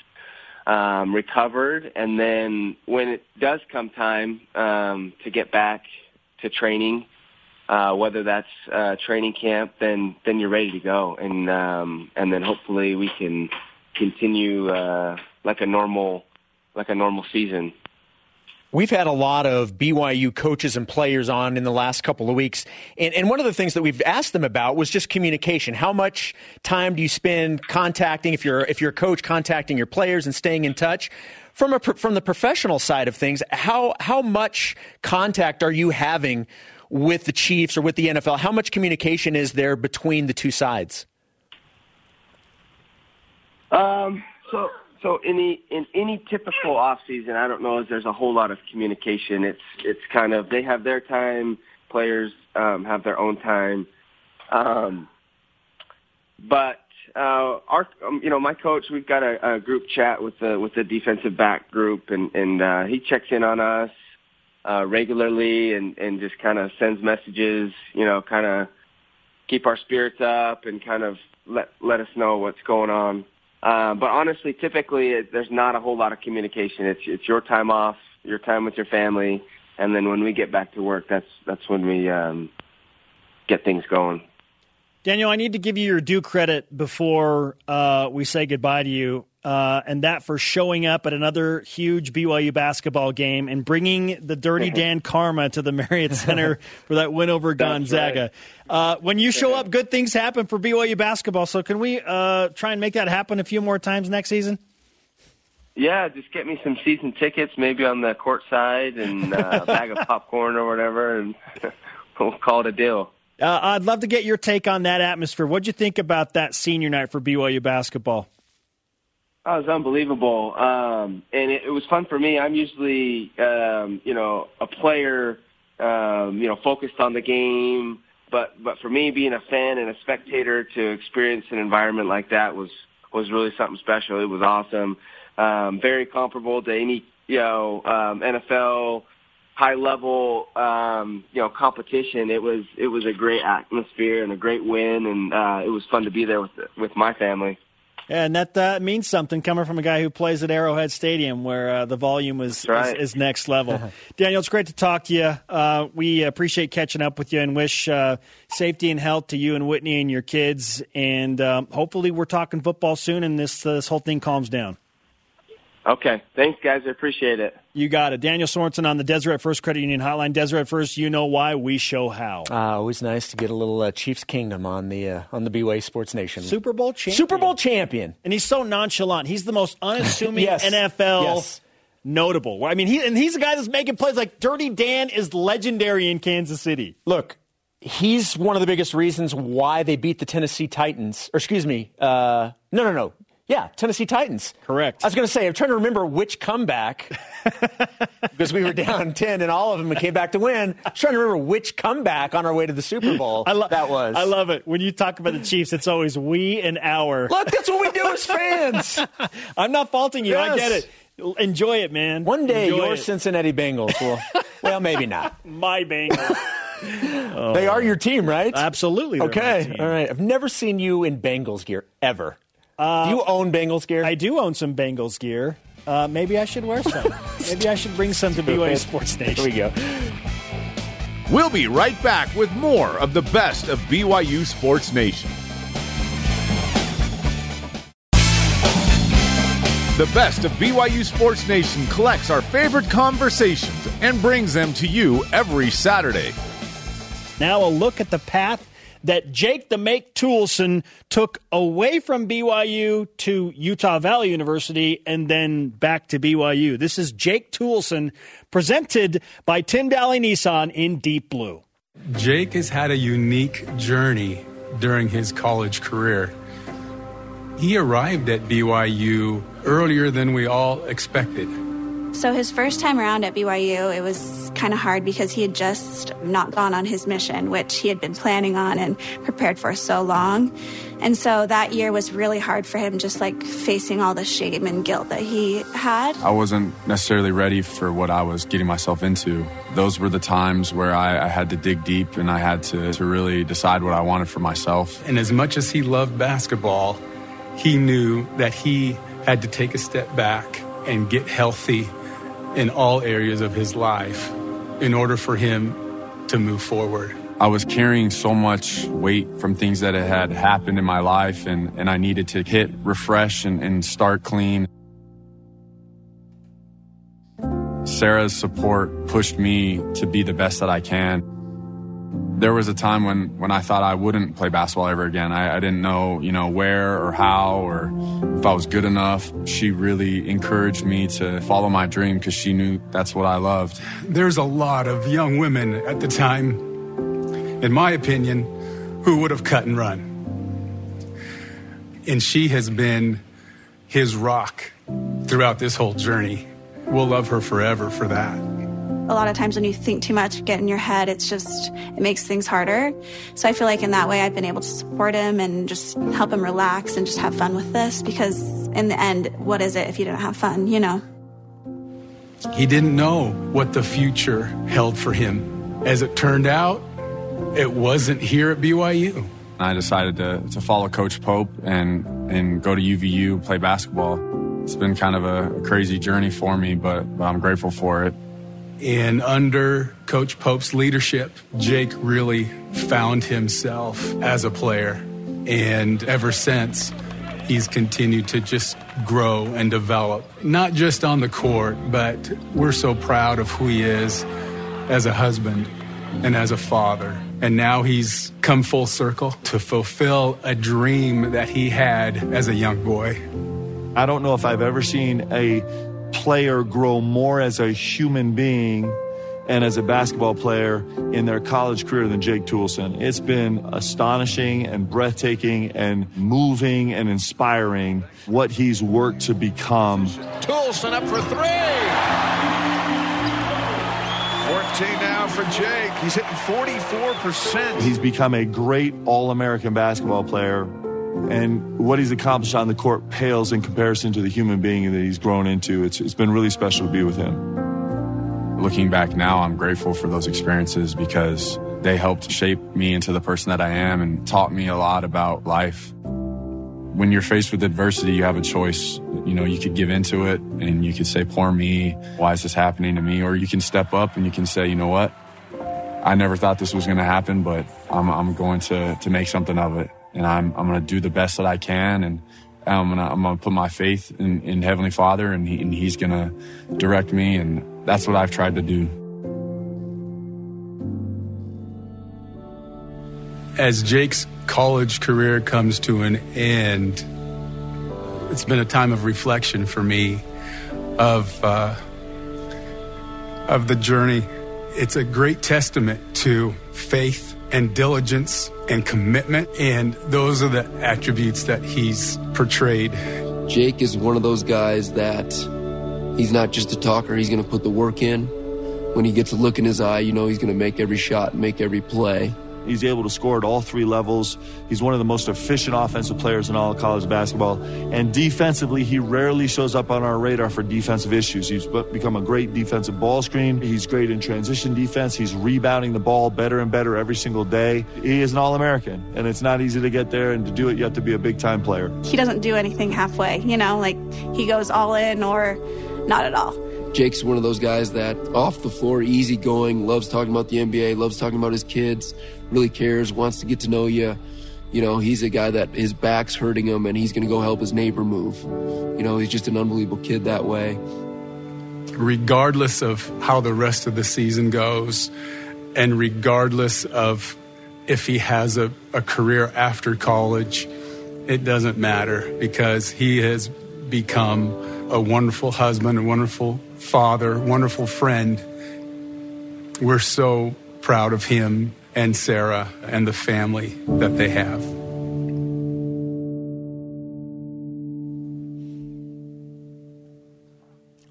Speaker 11: um, recovered, and then when it does come time um, to get back to training, uh, whether that's uh, training camp, then then you're ready to go, and um, and then hopefully we can continue uh, like a normal like a normal season.
Speaker 1: We've had a lot of BYU coaches and players on in the last couple of weeks. And, and, one of the things that we've asked them about was just communication. How much time do you spend contacting, if you're, if you're a coach, contacting your players and staying in touch? From, a, from the professional side of things, how, how much contact are you having with the Chiefs or with the NFL? How much communication is there between the two sides?
Speaker 11: Um, so so any in any typical off season, I don't know if there's a whole lot of communication. It's it's kind of they have their time, players um, have their own time. Um, but uh, our, um, you know, my coach, we've got a, a group chat with the with the defensive back group, and and uh, he checks in on us uh, regularly, and and just kind of sends messages, you know, kind of keep our spirits up, and kind of let let us know what's going on. Uh, but honestly, typically it, there's not a whole lot of communication. It's it's your time off, your time with your family, and then when we get back to work, that's that's when we um, get things going.
Speaker 2: Daniel, I need to give you your due credit before uh, we say goodbye to you, uh, and that for showing up at another huge BYU basketball game and bringing the Dirty *laughs* Dan karma to the Marriott Center for that win over Gonzaga. Right. Uh, when you show up, good things happen for BYU basketball. So, can we uh, try and make that happen a few more times next season?
Speaker 11: Yeah, just get me some season tickets, maybe on the court side, and uh, *laughs* a bag of popcorn or whatever, and *laughs* we'll call it a deal.
Speaker 2: Uh, I'd love to get your take on that atmosphere. What'd you think about that senior night for BYU basketball?
Speaker 11: Oh, it was unbelievable, um, and it, it was fun for me. I'm usually, um, you know, a player, um, you know, focused on the game. But but for me, being a fan and a spectator to experience an environment like that was was really something special. It was awesome, um, very comparable to any you know um, NFL high level um, you know competition. It was it was a great atmosphere and a great win, and uh, it was fun to be there with with my family.
Speaker 2: And that uh, means something coming from a guy who plays at Arrowhead Stadium, where uh, the volume is,
Speaker 11: right.
Speaker 2: is, is, next level. *laughs* Daniel, it's great to talk to you. Uh, we appreciate catching up with you and wish uh, safety and health to you and Whitney and your kids. And um, hopefully, we're talking football soon, and this this whole thing calms down.
Speaker 11: Okay. Thanks, guys. I appreciate it.
Speaker 2: You got it. Daniel Sorensen on the Deseret First Credit Union Hotline. Deseret First, you know why, we show how.
Speaker 1: Uh, always nice to get a little uh, Chiefs Kingdom on the uh, on the BYU Sports Nation.
Speaker 2: Super Bowl champion.
Speaker 1: Super Bowl champion.
Speaker 2: And he's so nonchalant. He's the most unassuming *laughs*
Speaker 1: yes.
Speaker 2: NFL
Speaker 1: yes.
Speaker 2: notable. I mean, he and he's a guy that's making plays like Dirty Dan is legendary in Kansas City.
Speaker 1: Look, he's one of the biggest reasons why they beat the Tennessee Titans. Or excuse me, uh, no, no, no. Yeah, Tennessee Titans.
Speaker 2: Correct.
Speaker 1: I was going to say, I'm trying to remember which comeback *laughs* because we were down 10 and all of them and came back to win. I'm trying to remember which comeback on our way to the Super Bowl
Speaker 2: I lo-
Speaker 1: that was.
Speaker 2: I love it. When you talk about the Chiefs, it's always we and our.
Speaker 1: Look, that's what we do as fans. *laughs*
Speaker 2: I'm not faulting you.
Speaker 1: Yes.
Speaker 2: I get it. Enjoy it, man.
Speaker 1: One day,
Speaker 2: Enjoy
Speaker 1: your
Speaker 2: it.
Speaker 1: Cincinnati Bengals will. well, maybe not. *laughs*
Speaker 2: My Bengals.
Speaker 1: Oh. They are your team, right?
Speaker 2: Absolutely.
Speaker 1: Okay. All right. I've never seen you in Bengals gear ever.
Speaker 2: Uh,
Speaker 1: do you own Bengals gear?
Speaker 2: I do own some Bengals gear. Uh, maybe I should wear some. *laughs* maybe I should bring some to BYU Sports Nation.
Speaker 1: Here we go.
Speaker 4: We'll be right back with more of the best of BYU Sports Nation. The best of BYU Sports Nation collects our favorite conversations and brings them to you every Saturday.
Speaker 2: Now, a look at the path that Jake the Make Toolson took away from BYU to Utah Valley University and then back to BYU. This is Jake Toolson, presented by Tim Dahle Nissan in Deep Blue.
Speaker 12: Jake has had a unique journey during his college career. He arrived at BYU earlier than we all expected.
Speaker 13: So, his first time around at BYU, it was kind of hard because he had just not gone on his mission, which he had been planning on and prepared for so long. And so that year was really hard for him, just like facing all the shame and guilt that he had.
Speaker 14: I wasn't necessarily ready for what I was getting myself into. Those were the times where I, I had to dig deep and I had to, to really decide what I wanted for myself.
Speaker 12: And as much as he loved basketball, he knew that he had to take a step back and get healthy in all areas of his life in order for him to move forward.
Speaker 14: I was carrying so much weight from things that had happened in my life, and, and I needed to hit refresh and, and start clean. Sarah's support pushed me to be the best that I can. There was a time when, when I thought I wouldn't play basketball ever again. I, I didn't know, you know, where or how or if I was good enough. She really encouraged me to follow my dream because she knew that's what I loved.
Speaker 12: There's a lot of young women at the time, in my opinion, who would have cut and run. And she has been his rock throughout this whole journey. We'll love her forever for that.
Speaker 13: A lot of times when you think too much, get in your head, it's just, it makes things harder. So I feel like in that way, I've been able to support him and just help him relax and just have fun with this because in the end, what is it if you don't have fun, you know?
Speaker 12: He didn't know what the future held for him. As it turned out, it wasn't here at BYU.
Speaker 14: I decided to, to follow Coach Pope and, and go to UVU, play basketball. It's been kind of a, a crazy journey for me, but, but I'm grateful for it.
Speaker 12: And under Coach Pope's leadership, Jake really found himself as a player. And ever since, he's continued to just grow and develop, not just on the court, but we're so proud of who he is as a husband and as a father. And now he's come full circle to fulfill a dream that he had as a young boy.
Speaker 15: I don't know if I've ever seen a player grow more as a human being and as a basketball player in their college career than Jake Toolson. It's been astonishing and breathtaking and moving and inspiring what he's worked to become.
Speaker 10: Toolson up for three. 14 now for Jake. He's hitting 44%.
Speaker 15: He's become a great All American basketball player. And what he's accomplished on the court pales in comparison to the human being that he's grown into. It's, it's been really special to be with him.
Speaker 14: Looking back now, I'm grateful for those experiences because they helped shape me into the person that I am and taught me a lot about life. When you're faced with adversity, you have a choice. You know, you could give into it and you could say, poor me, why is this happening to me? Or you can step up and you can say, you know what? I never thought this was going to happen, but I'm, I'm going to, to make something of it. And I'm, I'm going to do the best that I can. And I'm going to, I'm going to put my faith in, in Heavenly Father and, he, and He's going to direct me. And that's what I've tried to do.
Speaker 12: As Jake's college career comes to an end, it's been a time of reflection for me of uh, of the journey. It's a great testament to faith and diligence and commitment, and those are the attributes that he's portrayed.
Speaker 16: Jake is one of those guys that he's not just a talker; he's going to put the work in. When he gets a look in his eye, you know he's going to make every shot, make every play.
Speaker 15: He's able to score at all three levels. He's one of the most efficient offensive players in all of college basketball. And defensively, he rarely shows up on our radar for defensive issues. He's become a great defensive ball screen. He's great in transition defense. He's rebounding the ball better and better every single day. He is an All American, and it's not easy to get there. And to do it, you have to be a big time player.
Speaker 13: He doesn't do anything halfway, you know, like he goes all in or not at all.
Speaker 16: Jake's one of those guys that off the floor, easygoing, loves talking about the NBA, loves talking about his kids, really cares, wants to get to know you. You know, he's a guy that his back's hurting him and he's going to go help his neighbor move. You know, he's just an unbelievable kid that way.
Speaker 12: Regardless of how the rest of the season goes, and regardless of if he has a, a career after college, it doesn't matter because he has become a wonderful husband, a wonderful father, wonderful friend. We're so proud of him and Sarah and the family that they have.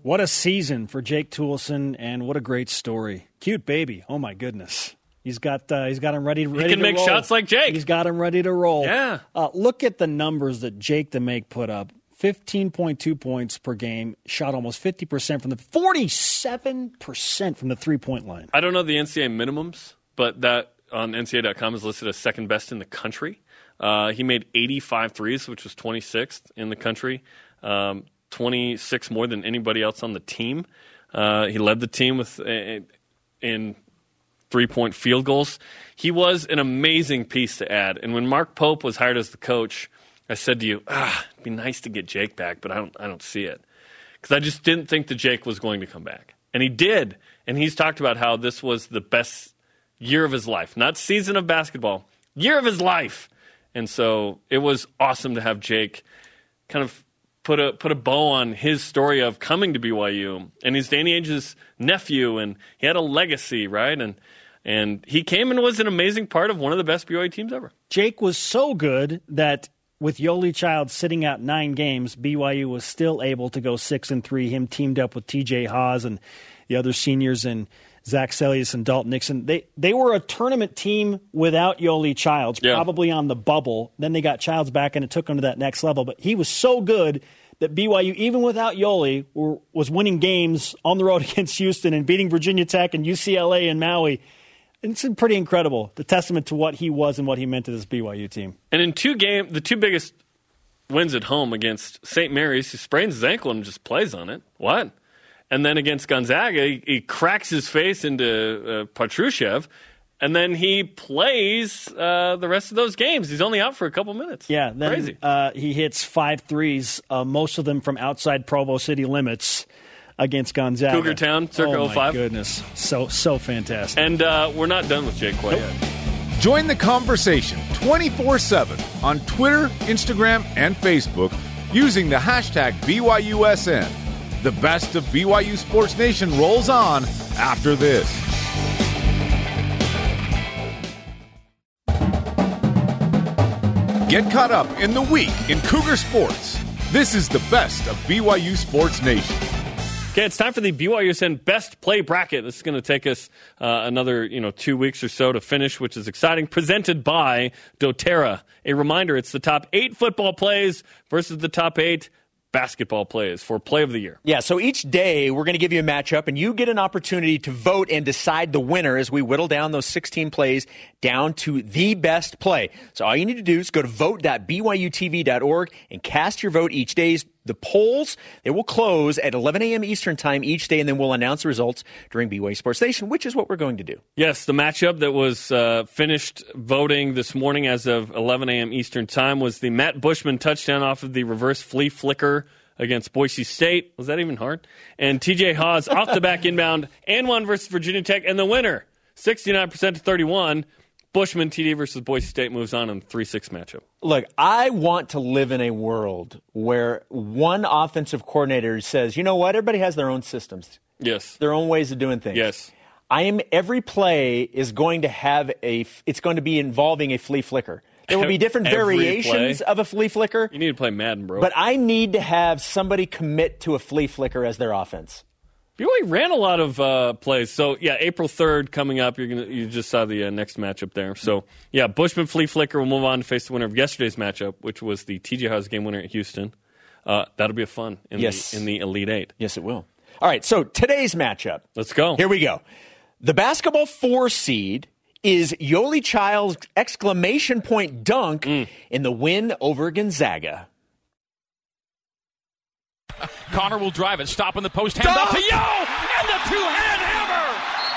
Speaker 2: What a season for Jake Toolson, and what a great story. Cute baby. Oh my goodness. He's got uh, he's got him ready. ready
Speaker 3: He can
Speaker 2: to
Speaker 3: make
Speaker 2: roll.
Speaker 3: shots like Jake.
Speaker 2: He's got him ready to roll.
Speaker 3: Yeah.
Speaker 2: Uh, look at the numbers that Jake the Make put up. 15.2 points per game, shot almost 50% from the 47% from the three point line.
Speaker 3: I don't know the NCAA minimums, but that on NCAA.com is listed as second best in the country. Uh, he made 85 threes, which was 26th in the country, um, 26 more than anybody else on the team. Uh, he led the team with uh, in three point field goals. He was an amazing piece to add. And when Mark Pope was hired as the coach, I said to you, ah, it'd be nice to get Jake back, but I don't, I don't see it. Because I just didn't think that Jake was going to come back. And he did. And he's talked about how this was the best year of his life. Not season of basketball, year of his life. And so it was awesome to have Jake kind of put a put a bow on his story of coming to BYU. And he's Danny Ainge's nephew and he had a legacy, right? And and he came and was an amazing part of one of the best BYU teams ever.
Speaker 2: Jake was so good that with Yoeli Child sitting out nine games, BYU was still able to go six and three. Him teamed up with TJ Haws and the other seniors and Zach Seljaas and Dalton Nixon. They they were a tournament team without Yoeli Childs,
Speaker 3: Yeah.
Speaker 2: probably on the bubble. Then they got Childs back and it took them to that next level. But he was so good that BYU, even without Yoeli, were, was winning games on the road *laughs* against Houston and beating Virginia Tech and UCLA and Maui. It's pretty incredible. The testament to what he was and what he meant to this BYU team.
Speaker 3: And in two game, the two biggest wins at home against St. Mary's, he sprains his ankle and just plays on it. What? And then against Gonzaga, he, he cracks his face into uh, Petrusev, and then he plays uh, the rest of those games. He's only out for a couple minutes.
Speaker 2: Yeah, then
Speaker 3: Crazy.
Speaker 2: Uh, he hits five threes, uh, most of them from outside Provo city limits against Gonzaga.
Speaker 3: Cougar Town, circa
Speaker 2: oh, my
Speaker 3: 05.
Speaker 2: goodness, so so fantastic.
Speaker 3: And uh, we're not done with Jake quite yet.
Speaker 4: Join the conversation 24 7 on Twitter, Instagram, and Facebook using the hashtag BYUSN. The best of BYU Sports Nation rolls on after this. Get caught up in the week in Cougar Sports. This is the best of BYU Sports Nation.
Speaker 3: Okay, it's time for the BYUSN Best Play Bracket. This is going to take us uh, another, you know, two weeks or so to finish, which is exciting. Presented by doTERRA. A reminder: it's the top eight football plays versus the top eight basketball plays for Play of the Year.
Speaker 1: Yeah, so each day we're going to give you a matchup, and you get an opportunity to vote and decide the winner as we whittle down those 16 plays down to the best play. So all you need to do is go to vote.byutv.org and cast your vote each day. The polls, they will close at 11 a.m. Eastern Time each day, and then we'll announce the results during BYU Sports Nation, which is what we're going to do.
Speaker 3: Yes, the matchup that was uh, finished voting this morning as of 11 a.m. Eastern Time was the Matt Bushman touchdown off of the reverse flea flicker against Boise State. Was that even hard? And TJ Haws off the back inbound and one versus Virginia Tech, and the winner, 69% to 31. Bushman TD versus Boise State moves on in the 3 6 matchup.
Speaker 1: Look, I want to live in a world where one offensive coordinator says, you know what, everybody has their own systems,
Speaker 3: Yes.
Speaker 1: their own ways of doing things.
Speaker 3: Yes.
Speaker 1: I am every play is going to have a it's going to be involving a flea flicker. There will be different
Speaker 3: Every
Speaker 1: variations
Speaker 3: play?
Speaker 1: of a flea flicker,
Speaker 3: You need to play Madden, bro.
Speaker 1: but I need to have somebody commit to a flea flicker as their offense.
Speaker 3: BYU ran a lot of uh, plays. So yeah, April third coming up. You're gonna you just saw the uh, next matchup there. So yeah, Bushman Flea Flicker will move on to face the winner of yesterday's matchup, which was the TJ Haws game winner at Houston. Uh, that'll be a fun in
Speaker 1: Yes.
Speaker 3: the in the Elite Eight.
Speaker 1: Yes, it will. All right, so today's matchup.
Speaker 3: Let's go.
Speaker 1: Here we go. The basketball four seed is Yoeli Child's exclamation point dunk
Speaker 3: Mm.
Speaker 1: in the win over Gonzaga.
Speaker 6: Connor will drive it, stop in the post, hand off to Yo, and the two-hand hammer.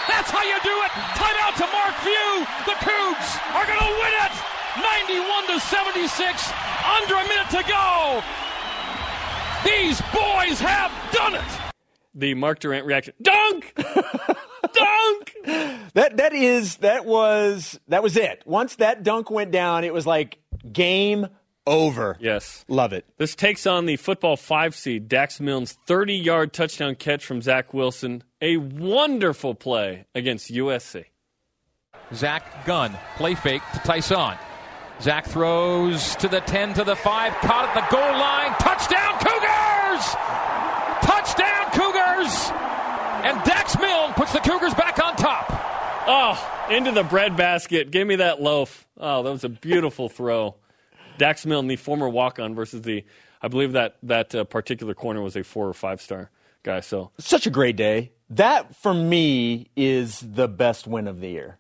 Speaker 6: That's how you do it. Timeout to Mark Few. The Cougs are going to win it, 91 to 76. Under a minute to go. These boys have done it.
Speaker 3: The Mark Durrant reaction. Dunk! *laughs* Dunk!
Speaker 1: That that is that was that was it. Once that dunk went down, it was like game over.
Speaker 3: Yes.
Speaker 1: Love it.
Speaker 3: This takes on the football five seed, Dax Milne's 30 yard touchdown catch from Zach Wilson. A wonderful play against USC.
Speaker 6: Zach Gunn, play fake to Ty'Son. Zach throws to the 10 to the 5, caught at the goal line. Touchdown, Cougars! Touchdown, Cougars! And Dax Milne puts the Cougars back on top.
Speaker 3: Oh, into the bread basket. Give me that loaf. Oh, that was a beautiful throw. Dax Milne, the former walk on, versus the, I believe that that uh, particular corner was a four or five star guy. So
Speaker 1: Such a great day. That for me is the best win of the year.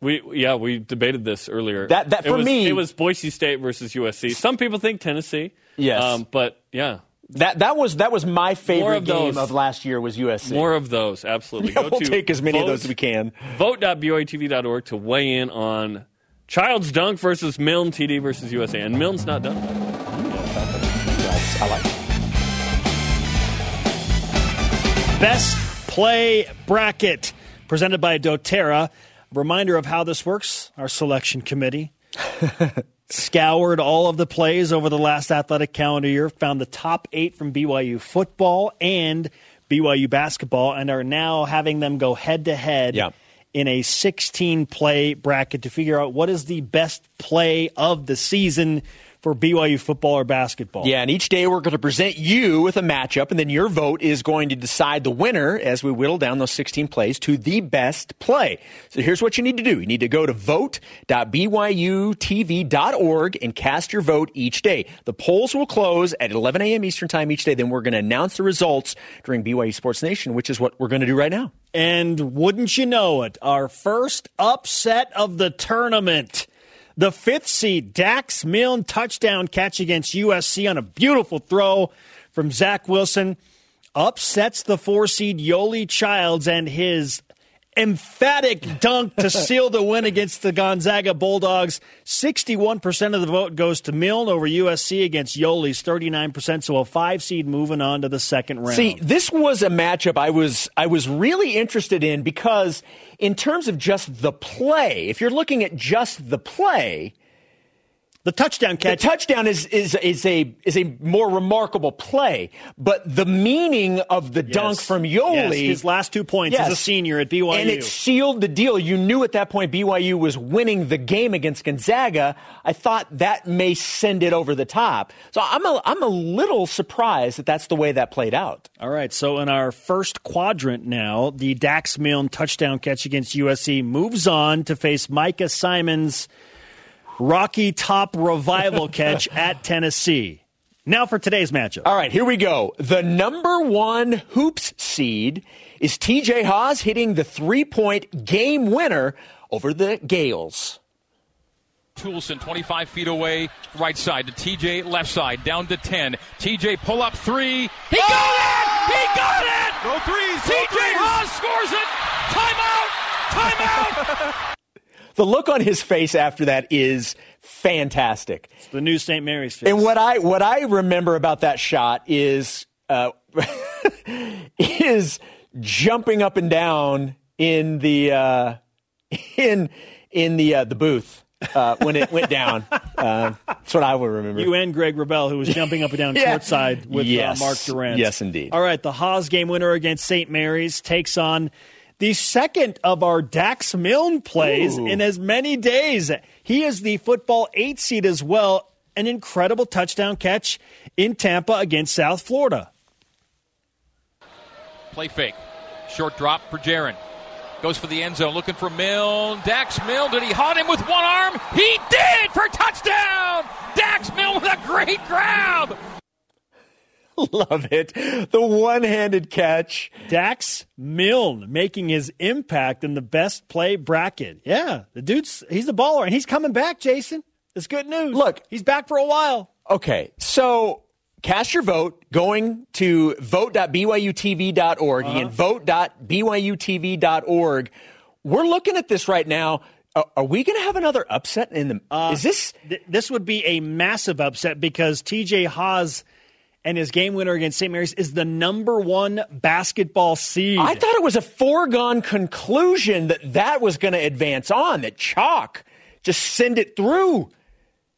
Speaker 3: we, yeah, we debated this earlier.
Speaker 1: That- that
Speaker 3: It
Speaker 1: for
Speaker 3: was-
Speaker 1: me-
Speaker 3: it was Boise State versus USC. Some people think Tennessee.
Speaker 1: Yes.
Speaker 3: um, but yeah,
Speaker 1: That that was that was my favorite
Speaker 3: of
Speaker 1: game
Speaker 3: those.
Speaker 1: of last year was USC.
Speaker 3: more of those. Absolutely. *laughs*
Speaker 1: Yeah,
Speaker 3: Go
Speaker 1: we'll
Speaker 3: to
Speaker 1: take as many of those as we can.
Speaker 3: Vote.byutv.org to weigh in on Child's dunk versus Milne TD versus USA, and Milne's not done.
Speaker 1: I like it.
Speaker 2: Best play bracket presented by doTERRA. Reminder of how this works our selection committee *laughs* scoured all of the plays over the last athletic calendar year, found the top eight from BYU football and BYU basketball, and are now having them go head to head
Speaker 1: Yeah.
Speaker 2: In a 16 play bracket to figure out what is the best play of the season for BYU football or basketball.
Speaker 1: Yeah, and each day we're going to present you with a matchup, and then your vote is going to decide the winner as we whittle down those 16 plays to the best play. So here's what you need to do you need to go to vote.byutv.org and cast your vote each day. The polls will close at 11 a.m. Eastern Time each day. Then we're going to announce the results during BYU Sports Nation, which is what we're going to do right now.
Speaker 2: And wouldn't you know it, our first upset of the tournament. The fifth seed, Dax Milne, touchdown catch against USC on a beautiful throw from Zach Wilson, upsets the four seed Yoeli Childs and his emphatic dunk to seal the win against the Gonzaga Bulldogs. 61% of the vote goes to Milne over USC against Yoeli's 39%, so a five seed moving on to the second round.
Speaker 1: See, this was a matchup I was I was really interested in because in terms of just the play, if you're looking at just the play,
Speaker 2: the touchdown catch.
Speaker 1: The touchdown is is is a is a more remarkable play, but the meaning of the
Speaker 2: Yes.
Speaker 1: dunk from Yoeli,
Speaker 2: Yes, his last two points as a senior at BYU.
Speaker 1: and it sealed the deal. You knew at that point BYU was winning the game against Gonzaga. I thought that may send it over the top. So I'm a I'm a little surprised that that's the way that played out.
Speaker 2: All right, so in our first quadrant now, the Dax Milne touchdown catch against USC moves on to face Micah Simons' Rocky Top revival *laughs* catch at Tennessee. Now for today's matchup.
Speaker 1: All right, here we go. The number one hoops seed is TJ Haws hitting the three point game winner over the Gaels.
Speaker 6: Toolson 25 feet away, right side to TJ, left side, down to 10. TJ pull up three. He got oh! it! He got it!
Speaker 10: No threes!
Speaker 6: TJ Haws scores it! Timeout! Timeout! *laughs*
Speaker 1: The look on his face after that is fantastic.
Speaker 2: It's the new St. Mary's face.
Speaker 1: And what I what I remember about that shot is uh, *laughs* is jumping up and down in the uh, *laughs* in in the uh, the booth uh, when it went down. *laughs* Uh, that's what I would remember.
Speaker 2: You and Greg Wrubell, who was jumping up and down
Speaker 1: Yeah.
Speaker 2: courtside with
Speaker 1: Yes.
Speaker 2: uh, Mark Durrant.
Speaker 1: Yes, indeed.
Speaker 2: All right, the Haws game winner against St. Mary's takes on the second of our Dax Milne plays
Speaker 1: Ooh.
Speaker 2: in as many days. He is the football eight seed as well. An incredible touchdown catch in Tampa against South Florida.
Speaker 6: Play fake. Short drop for Jaron. Goes for the end zone, looking for Milne. Dax Milne, did he haunt him with one arm? He did for touchdown! Dax Milne with a great grab! *laughs*
Speaker 1: Love it. The one handed catch.
Speaker 2: Dax Milne making his impact in the best play bracket. Yeah, the dude's he's the baller and he's coming back, Jason. It's good news.
Speaker 1: Look,
Speaker 2: he's back for a while.
Speaker 1: Okay, so cast your vote going to vote.byutv.org.
Speaker 2: Uh-huh.
Speaker 1: Again, vote.byutv.org. We're looking at this right now. Are, are we going to have another upset in the? Uh, is this?
Speaker 2: Th- this would be a massive upset because TJ Haws and his game winner against St. Mary's is the number one basketball seed.
Speaker 1: I thought it was a foregone conclusion that that was going to advance on. That chalk just send it through.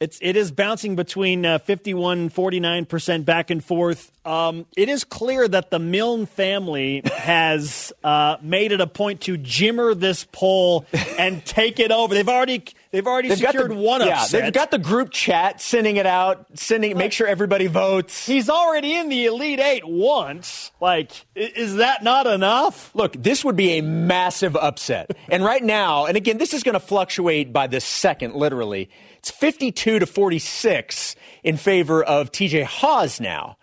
Speaker 2: It's it is bouncing between uh, 51 49% back and forth. Um, it is clear that the Milne family *laughs* has uh, made it a point to jimmer this poll and take it over. They've already they've already
Speaker 1: They've
Speaker 2: secured
Speaker 1: the,
Speaker 2: one
Speaker 1: yeah,
Speaker 2: upset.
Speaker 1: they've got the group chat sending it out, sending make sure everybody votes.
Speaker 2: He's already in the Elite Eight once. Like, is that not enough?
Speaker 1: Look, this would be a massive upset. *laughs* and right now, and again, this is going to fluctuate by the second, literally. It's 52 to 46 in favor of TJ Haws now.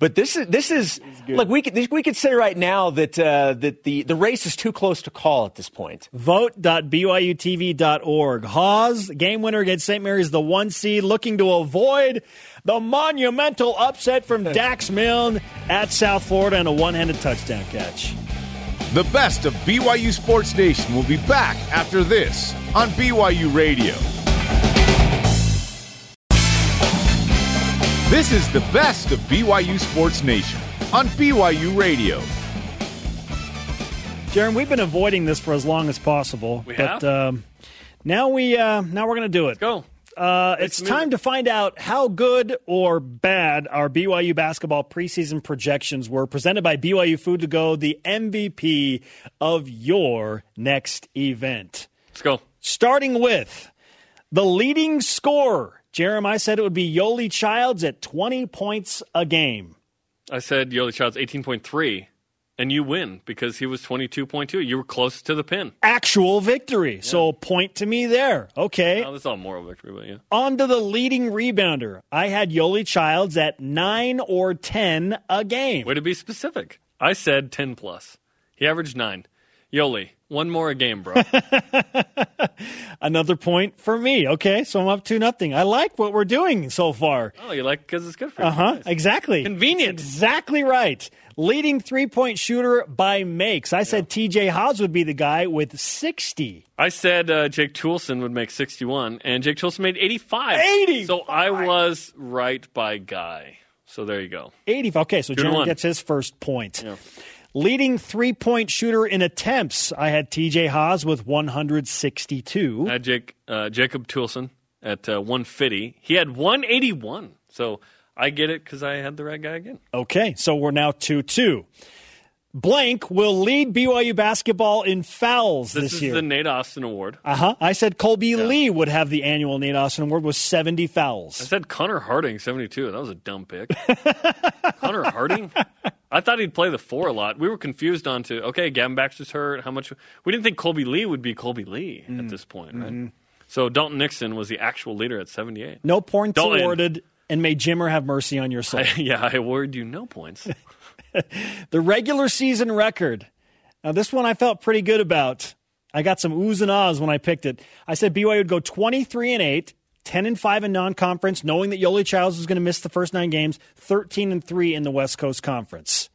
Speaker 1: But this is this is like we could we could say right now that uh, that the, the race is too close to call at this point.
Speaker 2: Vote.byutv.org. Haws, game winner against St. Mary's, the one seed, looking to avoid the monumental upset from *laughs* Dax Milne at South Florida and a one handed touchdown catch.
Speaker 4: The best of BYU Sports Nation will be back after this on BYU Radio. This is the best of BYU Sports Nation on BYU Radio.
Speaker 2: Jarom, we've been avoiding this for as long as possible.
Speaker 3: We
Speaker 2: but
Speaker 3: have?
Speaker 2: um, now we uh, now we're going to do it.
Speaker 3: Go.
Speaker 2: Uh,
Speaker 3: Let's
Speaker 2: it's
Speaker 3: move
Speaker 2: time
Speaker 3: it.
Speaker 2: to find out how good or bad our BYU basketball preseason projections were. Presented by BYU Food to Go, the MVP of your next event.
Speaker 3: Let's go.
Speaker 2: Starting with the leading scorer Jarom, I said it would be Yoeli Childs at 20 points a game.
Speaker 3: I said Yoeli Childs 18.3, and you win because he was 22.2. You were close to the pin.
Speaker 2: Actual victory. So point to me there. Okay.
Speaker 3: Now, that's all moral victory, but yeah.
Speaker 2: On to the leading rebounder. I had Yoeli Childs at 9 or 10 a game.
Speaker 3: Way to be specific. I said 10 plus. He averaged 9. Yoeli, one more a game, bro. *laughs*
Speaker 2: Another point for me. Okay, so I'm up to nothing. I like what we're doing so far.
Speaker 3: oh, you like because it's good for you.
Speaker 2: Uh huh.
Speaker 3: Nice.
Speaker 2: Exactly.
Speaker 3: Convenient.
Speaker 2: Exactly right. Leading three point shooter by makes. I said TJ Haws would be the guy with 60.
Speaker 3: I said uh, Jake Toolson would make 61, and Jake Toolson made 85.
Speaker 2: 80.
Speaker 3: So I was right by Guy. So there you go.
Speaker 2: 80. Okay, so
Speaker 3: Two to
Speaker 2: Jeremy
Speaker 3: one.
Speaker 2: gets his first point. Leading three point shooter in attempts. I had TJ Haws with 162.
Speaker 3: I had Jake uh, Jacob Toolson at uh, 150. He had 181. So I get it because I had the right guy again.
Speaker 2: Okay, so we're now 2 2. Blank will lead BYU basketball in fouls
Speaker 3: This,
Speaker 2: this,
Speaker 3: is the Nate Austin Award.
Speaker 2: Uh huh. I said Kolby Lee would have the annual Nate Austin Award with 70 fouls.
Speaker 3: I said Connor Harding, 72. That was a dumb pick. *laughs* Connor Harding? I thought he'd play the four a lot. We were confused on to, okay, Gavin Baxter's hurt. How much? We didn't think Kolby Lee would be Kolby Lee
Speaker 2: Mm.
Speaker 3: at this point, right?
Speaker 2: Mm-hmm.
Speaker 3: So Dalton Nixon was the actual leader at 78.
Speaker 2: No points
Speaker 3: Dalton.
Speaker 2: awarded, and may Jimmer have mercy on your soul. *laughs*
Speaker 3: I, yeah, I award you no points. *laughs*
Speaker 2: the regular season record. Now, this one I felt pretty good about. I got some oohs and ahs when I picked it. I said BYU would go 23 and 8, 10 and 5 in non conference, knowing that Yoeli Childs was going to miss the first nine games, 13 and 3 in the West Coast Conference.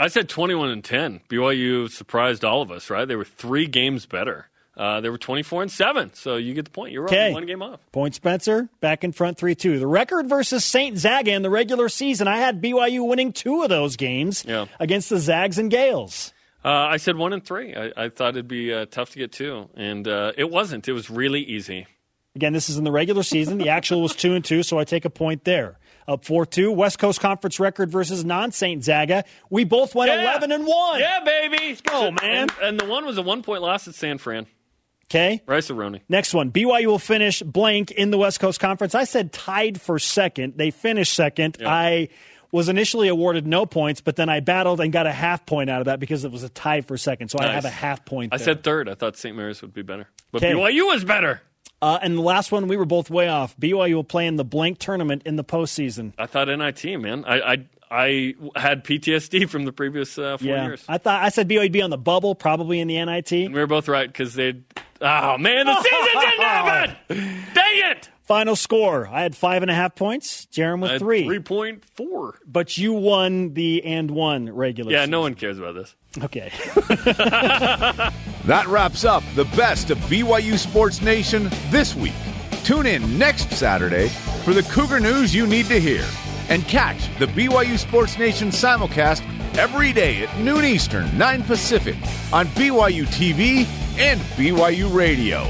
Speaker 3: I said 21 and 10. BYU surprised all of us, right? They were three games better. Uh, they were 24 and 7. So you get the point. You're
Speaker 2: Okay.
Speaker 3: one game off.
Speaker 2: Point Spencer, back in front 3 2. The record versus St. Zaga in the regular season, I had BYU winning two of those games
Speaker 3: Yeah.
Speaker 2: against the Zags and Gaels.
Speaker 3: Uh, I said one and three. I, I thought it'd be uh, tough to get two, and uh, it wasn't. It was really easy.
Speaker 2: Again, this is in the regular season. The actual was 2 and 2, so I take a point there. Up 4 2. West Coast Conference record versus non St. Zaga. We both went
Speaker 3: Yeah.
Speaker 2: 11 and 1.
Speaker 3: Yeah, baby. Let's
Speaker 2: go, man.
Speaker 3: And, and the one was a one point loss at San Fran.
Speaker 2: Okay.
Speaker 3: Rice-A-Roni.
Speaker 2: Next one. BYU will finish blank in the West Coast Conference. I said tied for second. They finished second. I was initially awarded no points, but then I battled and got a half point out of that because it was a tie for second. So I have a half point.
Speaker 3: I said third. I thought St. Mary's would be better, but
Speaker 2: Okay.
Speaker 3: BYU was better.
Speaker 2: Uh, and the last one, we were both way off. BYU will play in the blank tournament in the postseason.
Speaker 3: I thought NIT, man. I I, I had PTSD *laughs* from the previous uh, four
Speaker 2: yeah,
Speaker 3: years.
Speaker 2: I thought I said BYU would be on the bubble, probably in the NIT.
Speaker 3: We were both right because they. Oh man, the *laughs* season didn't happen. *laughs* Dang it!
Speaker 2: Final score: I had five and a half points. Jarom with
Speaker 3: I had
Speaker 2: three.
Speaker 3: 3.4.
Speaker 2: But you won the and one regular.
Speaker 3: Yeah,
Speaker 2: season.
Speaker 3: no one cares about this.
Speaker 2: Okay. *laughs*
Speaker 4: That wraps up the best of BYU Sports Nation this week. Tune in next Saturday for the Cougar news you need to hear. And catch the BYU Sports Nation simulcast every day at noon Eastern, 9 Pacific on BYU TV and BYU Radio.